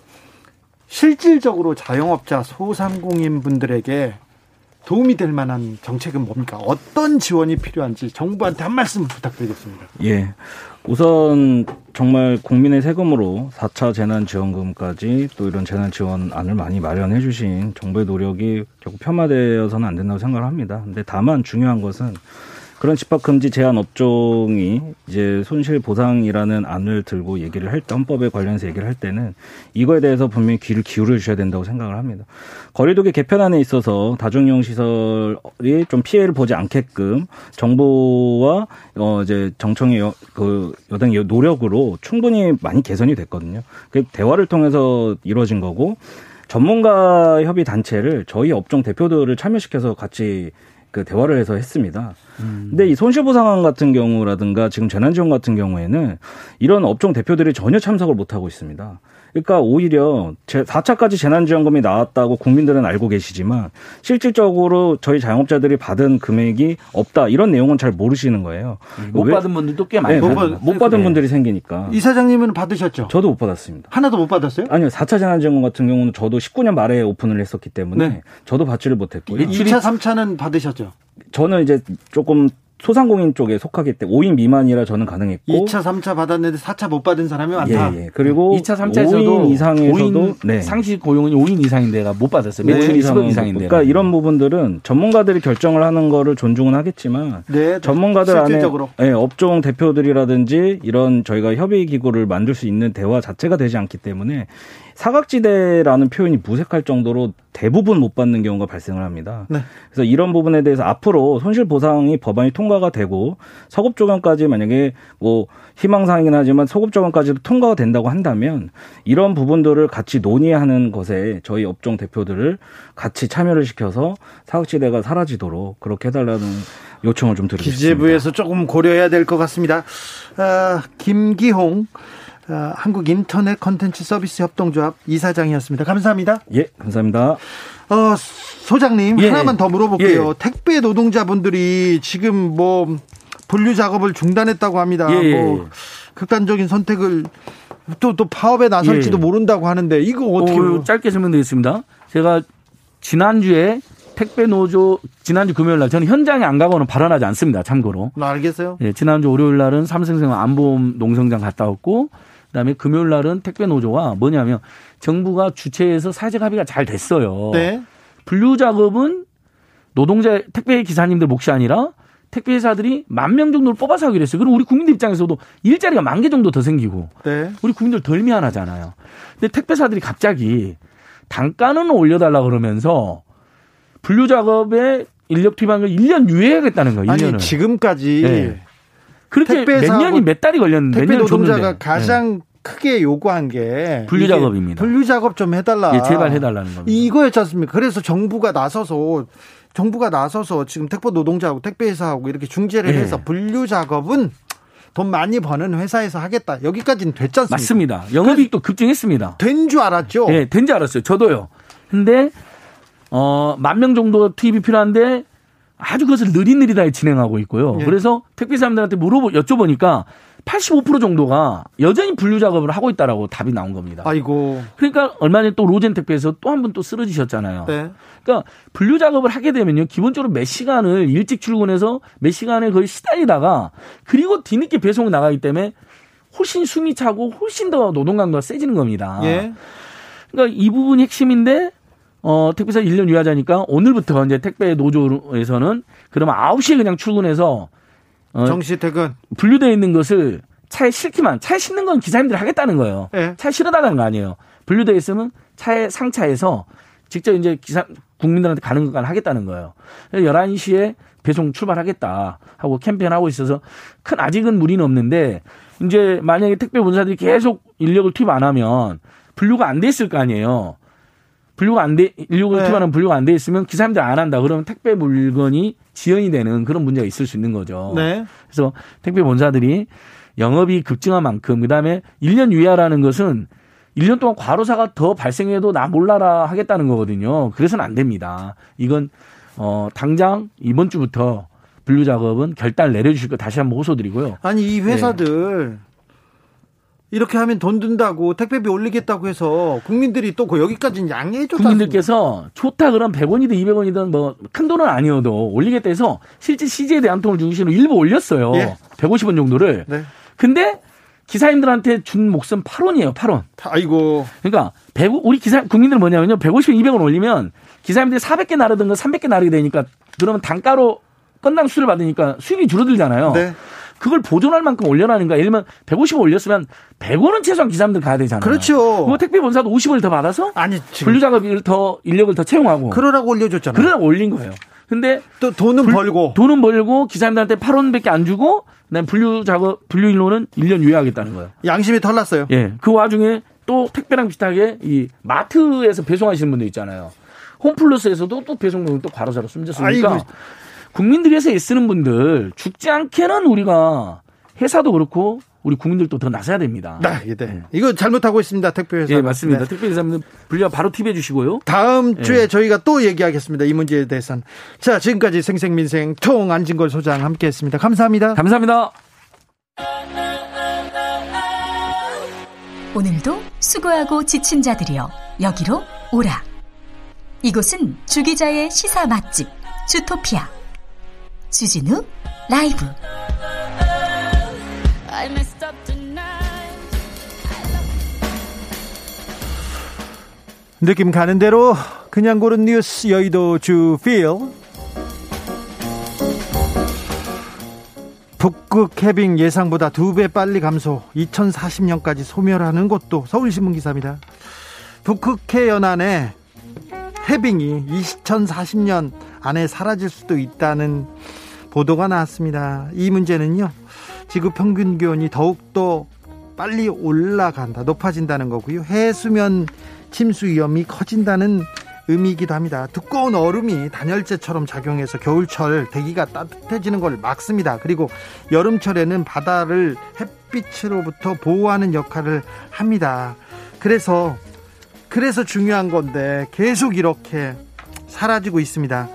실질적으로 자영업자 소상공인 분들에게 도움이 될 만한 정책은 뭡니까? 어떤 지원이 필요한지 정부한테 한 말씀 부탁드리겠습니다. 예. 우선 정말 국민의 세금으로 4차 재난지원금까지 또 이런 재난지원안을 많이 마련해 주신 정부의 노력이 결국 폄하되어서는 안 된다고 생각을 합니다. 근데 다만 중요한 것은 그런 집합 금지 제한 업종이 이제 손실 보상이라는 안을 들고 얘기를 할 때 헌법에 관련해서 얘기를 할 때는 이거에 대해서 분명히 귀를 기울여 주셔야 된다고 생각을 합니다. 거리두기 개편안에 있어서 다중이용 시설이 좀 피해를 보지 않게끔 정부와 어 이제 정청의 여, 그 여당의 노력으로 충분히 많이 개선이 됐거든요. 그 대화를 통해서 이루어진 거고 전문가 협의 단체를 저희 업종 대표들을 참여시켜서 같이 그 대화를 해서 했습니다. 음. 근데 이 손실보상안 같은 경우라든가 지금 재난지원 같은 경우에는 이런 업종 대표들이 전혀 참석을 못 하고 있습니다. 그러니까 오히려 제 4차까지 재난지원금이 나왔다고 국민들은 알고 계시지만 실질적으로 저희 자영업자들이 받은 금액이 없다 이런 내용은 잘 모르시는 거예요. 못 왜? 받은 분들도 꽤 많이 네, 못, 받, 못 받은 네. 분들이 생기니까. 이사장님은 받으셨죠? 저도 못 받았습니다. 하나도 못 받았어요? 아니요. 4차 재난지원금 같은 경우는 저도 19년 말에 오픈을 했었기 때문에 네. 저도 받지를 못했고요. 2차, 3차는 받으셨죠? 저는 이제 조금 소상공인 쪽에 속하기 때문에 5인 미만이라 저는 가능했고 2차, 3차 받았는데 4차 못 받은 사람이 많다. 예, 예. 그리고 2차, 3차에서도 5인 이상에서도 5인 네. 상시 고용은 5인 이상인데가 못 받았어요. 매출이 네. 10억 이상인데. 그러니까 이런 부분들은 전문가들이 결정을 하는 거를 존중은 하겠지만 네, 전문가들 실질적으로. 안에 네, 업종 대표들이라든지 이런 저희가 협의 기구를 만들 수 있는 대화 자체가 되지 않기 때문에 사각지대라는 표현이 무색할 정도로 대부분 못 받는 경우가 발생을 합니다. 네. 그래서 이런 부분에 대해서 앞으로 손실 보상이 법안이 통과가 되고 서급 조건까지 만약에 뭐 희망사항이긴 하지만 소급 조건까지도 통과가 된다고 한다면 이런 부분들을 같이 논의하는 것에 저희 업종 대표들을 같이 참여를 시켜서 사각지대가 사라지도록 그렇게 해달라는 요청을 좀 드리고 싶습니다. 기재부에서 조금 고려해야 될 것 같습니다. 아, 김기홍 어, 한국 인터넷 컨텐츠 서비스 협동조합 이사장이었습니다. 감사합니다. 예, 감사합니다. 어, 소장님 예, 하나만 더 물어볼게요. 예. 택배 노동자분들이 지금 뭐 분류 작업을 중단했다고 합니다. 예. 예. 뭐 극단적인 선택을 또 또 파업에 나설지도 예. 모른다고 하는데 이거 어떻게 어, 짧게 설명드리겠습니다. 제가 지난주에 택배 노조 지난주 금요일 날 저는 현장에 안 가고는 발언하지 않습니다. 참고로. 아, 알겠어요. 예, 지난주 월요일 날은 삼성생 안보험 농성장 갔다 왔고 그다음에 금요일 날은 택배 노조가 뭐냐면 정부가 주최해서 사회적 합의가 잘 됐어요. 네. 분류 작업은 노동자 택배 기사님들 몫이 아니라 택배 회사들이 만 명 정도를 뽑아서 하기로 했어요. 그럼 우리 국민들 입장에서도 일자리가 만 개 정도 더 생기고 네. 우리 국민들 덜 미안하잖아요. 근데 택배사들이 갑자기 단가는 올려달라 그러면서 분류 작업에 인력 투입하는 걸 1년 유예하겠다는 거예요. 1년을. 아니 지금까지 네. 그렇게 몇 년이 몇 달이 걸렸는데 택배 노동자가 가장 네. 크게 요구한 게 분류 작업입니다. 분류 작업 좀 해달라. 예, 제발 해달라는 겁니다. 이거였지 않습니까? 그래서 정부가 나서서 정부가 나서서 지금 택배 노동자하고 택배 회사하고 이렇게 중재를 예. 해서 분류 작업은 돈 많이 버는 회사에서 하겠다. 여기까지는 됐지 않습니까? 맞습니다. 영업이익도 급증했습니다. 된 줄 알았죠? 예, 된 줄 알았어요. 저도요. 근데 어, 만 명 정도 투입이 필요한데 아주 그것을 느릿느릿하게 진행하고 있고요. 예. 그래서 택배 사람들한테 물어보 여쭤보니까 85% 정도가 여전히 분류 작업을 하고 있다라고 답이 나온 겁니다. 아이고. 그러니까 얼마 전에 또 로젠 택배에서 또 한 분 또 쓰러지셨잖아요. 네. 그러니까 분류 작업을 하게 되면요. 기본적으로 몇 시간을 일찍 출근해서 몇 시간을 거의 시달리다가 그리고 뒤늦게 배송이 나가기 때문에 훨씬 숨이 차고 훨씬 더 노동 강도가 세지는 겁니다. 예. 그러니까 이 부분이 핵심인데 어, 택배사 1년 유하자니까 오늘부터 이제 택배 노조에서는 그러면 9시에 그냥 출근해서 어, 정시 퇴근 분류되어 있는 것을 차에 싣기만 차에 싣는 건 기사님들이 하겠다는 거예요. 네. 차에 실어달라는 거 아니에요. 분류되어 있으면 차에 상차해서 직접 이제 기사 국민들한테 가는 것만 하겠다는 거예요. 11시에 배송 출발하겠다 하고 캠페인하고 있어서 큰 아직은 무리는 없는데 이제 만약에 택배 본사들이 계속 인력을 투입 안 하면 분류가 안 돼 있을 거 아니에요. 분류가 안 돼, 인력을 네. 투입하는 분류가 안 돼 있으면 기사님들 안 한다. 그러면 택배 물건이 지연이 되는 그런 문제가 있을 수 있는 거죠. 네. 그래서 택배 본사들이 영업이 급증한 만큼 그다음에 1년 유예라는 것은 1년 동안 과로사가 더 발생해도 나 몰라라 하겠다는 거거든요. 그래서는 안 됩니다. 이건 어 당장 이번 주부터 분류 작업은 결단 내려 주실 거 다시 한번 호소드리고요. 아니 이 회사들 네. 이렇게 하면 돈 든다고 택배비 올리겠다고 해서 국민들이 또그 여기까지는 양해해 줬다. 국민들께서 좋다 그럼 100원이든 200원이든 뭐 큰 돈은 아니어도 올리겠다 해서 실제 CJ에 대한 통을 중심으로 일부 올렸어요. 예. 150원 정도를. 네. 근데 기사님들한테 준 목숨 8원이에요, 8원. 아이고. 그러니까 100, 우리 기사 국민들 뭐냐면요. 150원, 200원 올리면 기사님들이 400개 나르든가 300개 나르게 되니까 그러면 단가로 건당 수를 받으니까 수익이 줄어들잖아요. 네. 그걸 보존할 만큼 올려라는 거야. 예를 들면 150원 올렸으면 100원은 최소한 기사님들 가야 되잖아요. 그렇죠. 뭐 택배 본사도 50원을 더 받아서 아니 분류 작업을 더 인력을 더 채용하고 그러라고 올려줬잖아요. 그러라고 올린 거예요. 근데 또 돈은 불, 벌고 돈은 벌고 기사님들한테 8원밖에 안 주고 그다음 분류 작업 분류 인로는 1년 유예하겠다는 거예요. 양심이 털났어요. 예. 그 와중에 또 택배랑 비슷하게 이 마트에서 배송하시는 분들 있잖아요. 홈플러스에서도 또 배송료를 또 과로사로 숨졌으니까. 국민들에서 애쓰는 분들 죽지 않게는 우리가 회사도 그렇고 우리 국민들도 더 나서야 됩니다. 네, 네. 이거 잘못하고 있습니다. 택배회사. 예, 맞습니다. 네. 택배회사는 분리와 바로 팁해 주시고요. 다음 예. 주에 저희가 또 얘기하겠습니다. 이 문제에 대해서는. 자, 지금까지 생생민생 통 안진걸 소장 함께 했습니다. 감사합니다. 감사합니다. 오늘도 수고하고 지친 자들이여 여기로 오라. 이곳은 주기자의 시사 맛집 주토피아 주진우 라이브. 느낌 가는 대로 그냥 고른 뉴스 여의도 주필 북극 해빙 예상보다 두 배 빨리 감소. 2040년까지 소멸하는 곳도 서울신문 기사입니다. 북극해 연안에 해빙이 2040년 안에 사라질 수도 있다는 보도가 나왔습니다. 이 문제는요, 지구 평균 기온이 더욱더 빨리 올라간다, 높아진다는 거고요. 해수면 침수 위험이 커진다는 의미이기도 합니다. 두꺼운 얼음이 단열재처럼 작용해서 겨울철 대기가 따뜻해지는 걸 막습니다. 그리고 여름철에는 바다를 햇빛으로부터 보호하는 역할을 합니다. 그래서 그래서 중요한 건데 계속 이렇게 사라지고 있습니다.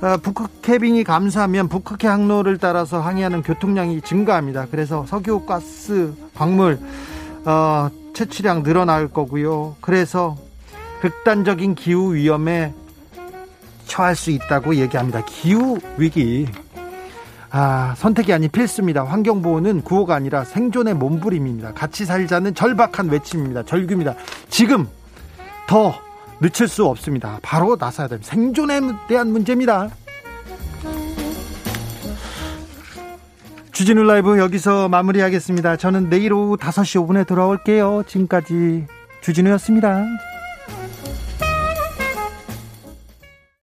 어, 북극 해빙이 감소하면 북극해 항로를 따라서 항해하는 교통량이 증가합니다. 그래서 석유가스, 광물 어, 채취량 늘어날 거고요. 그래서 극단적인 기후 위험에 처할 수 있다고 얘기합니다. 기후 위기 아, 선택이 아닌 필수입니다. 환경보호는 구호가 아니라 생존의 몸부림입니다. 같이 살자는 절박한 외침입니다. 절규입니다. 지금 더 늦출 수 없습니다. 바로 나서야 됩니다. 생존에 대한 문제입니다. 주진우 라이브 여기서 마무리하겠습니다. 저는 내일 오후 5시 5분에 돌아올게요. 지금까지 주진우였습니다.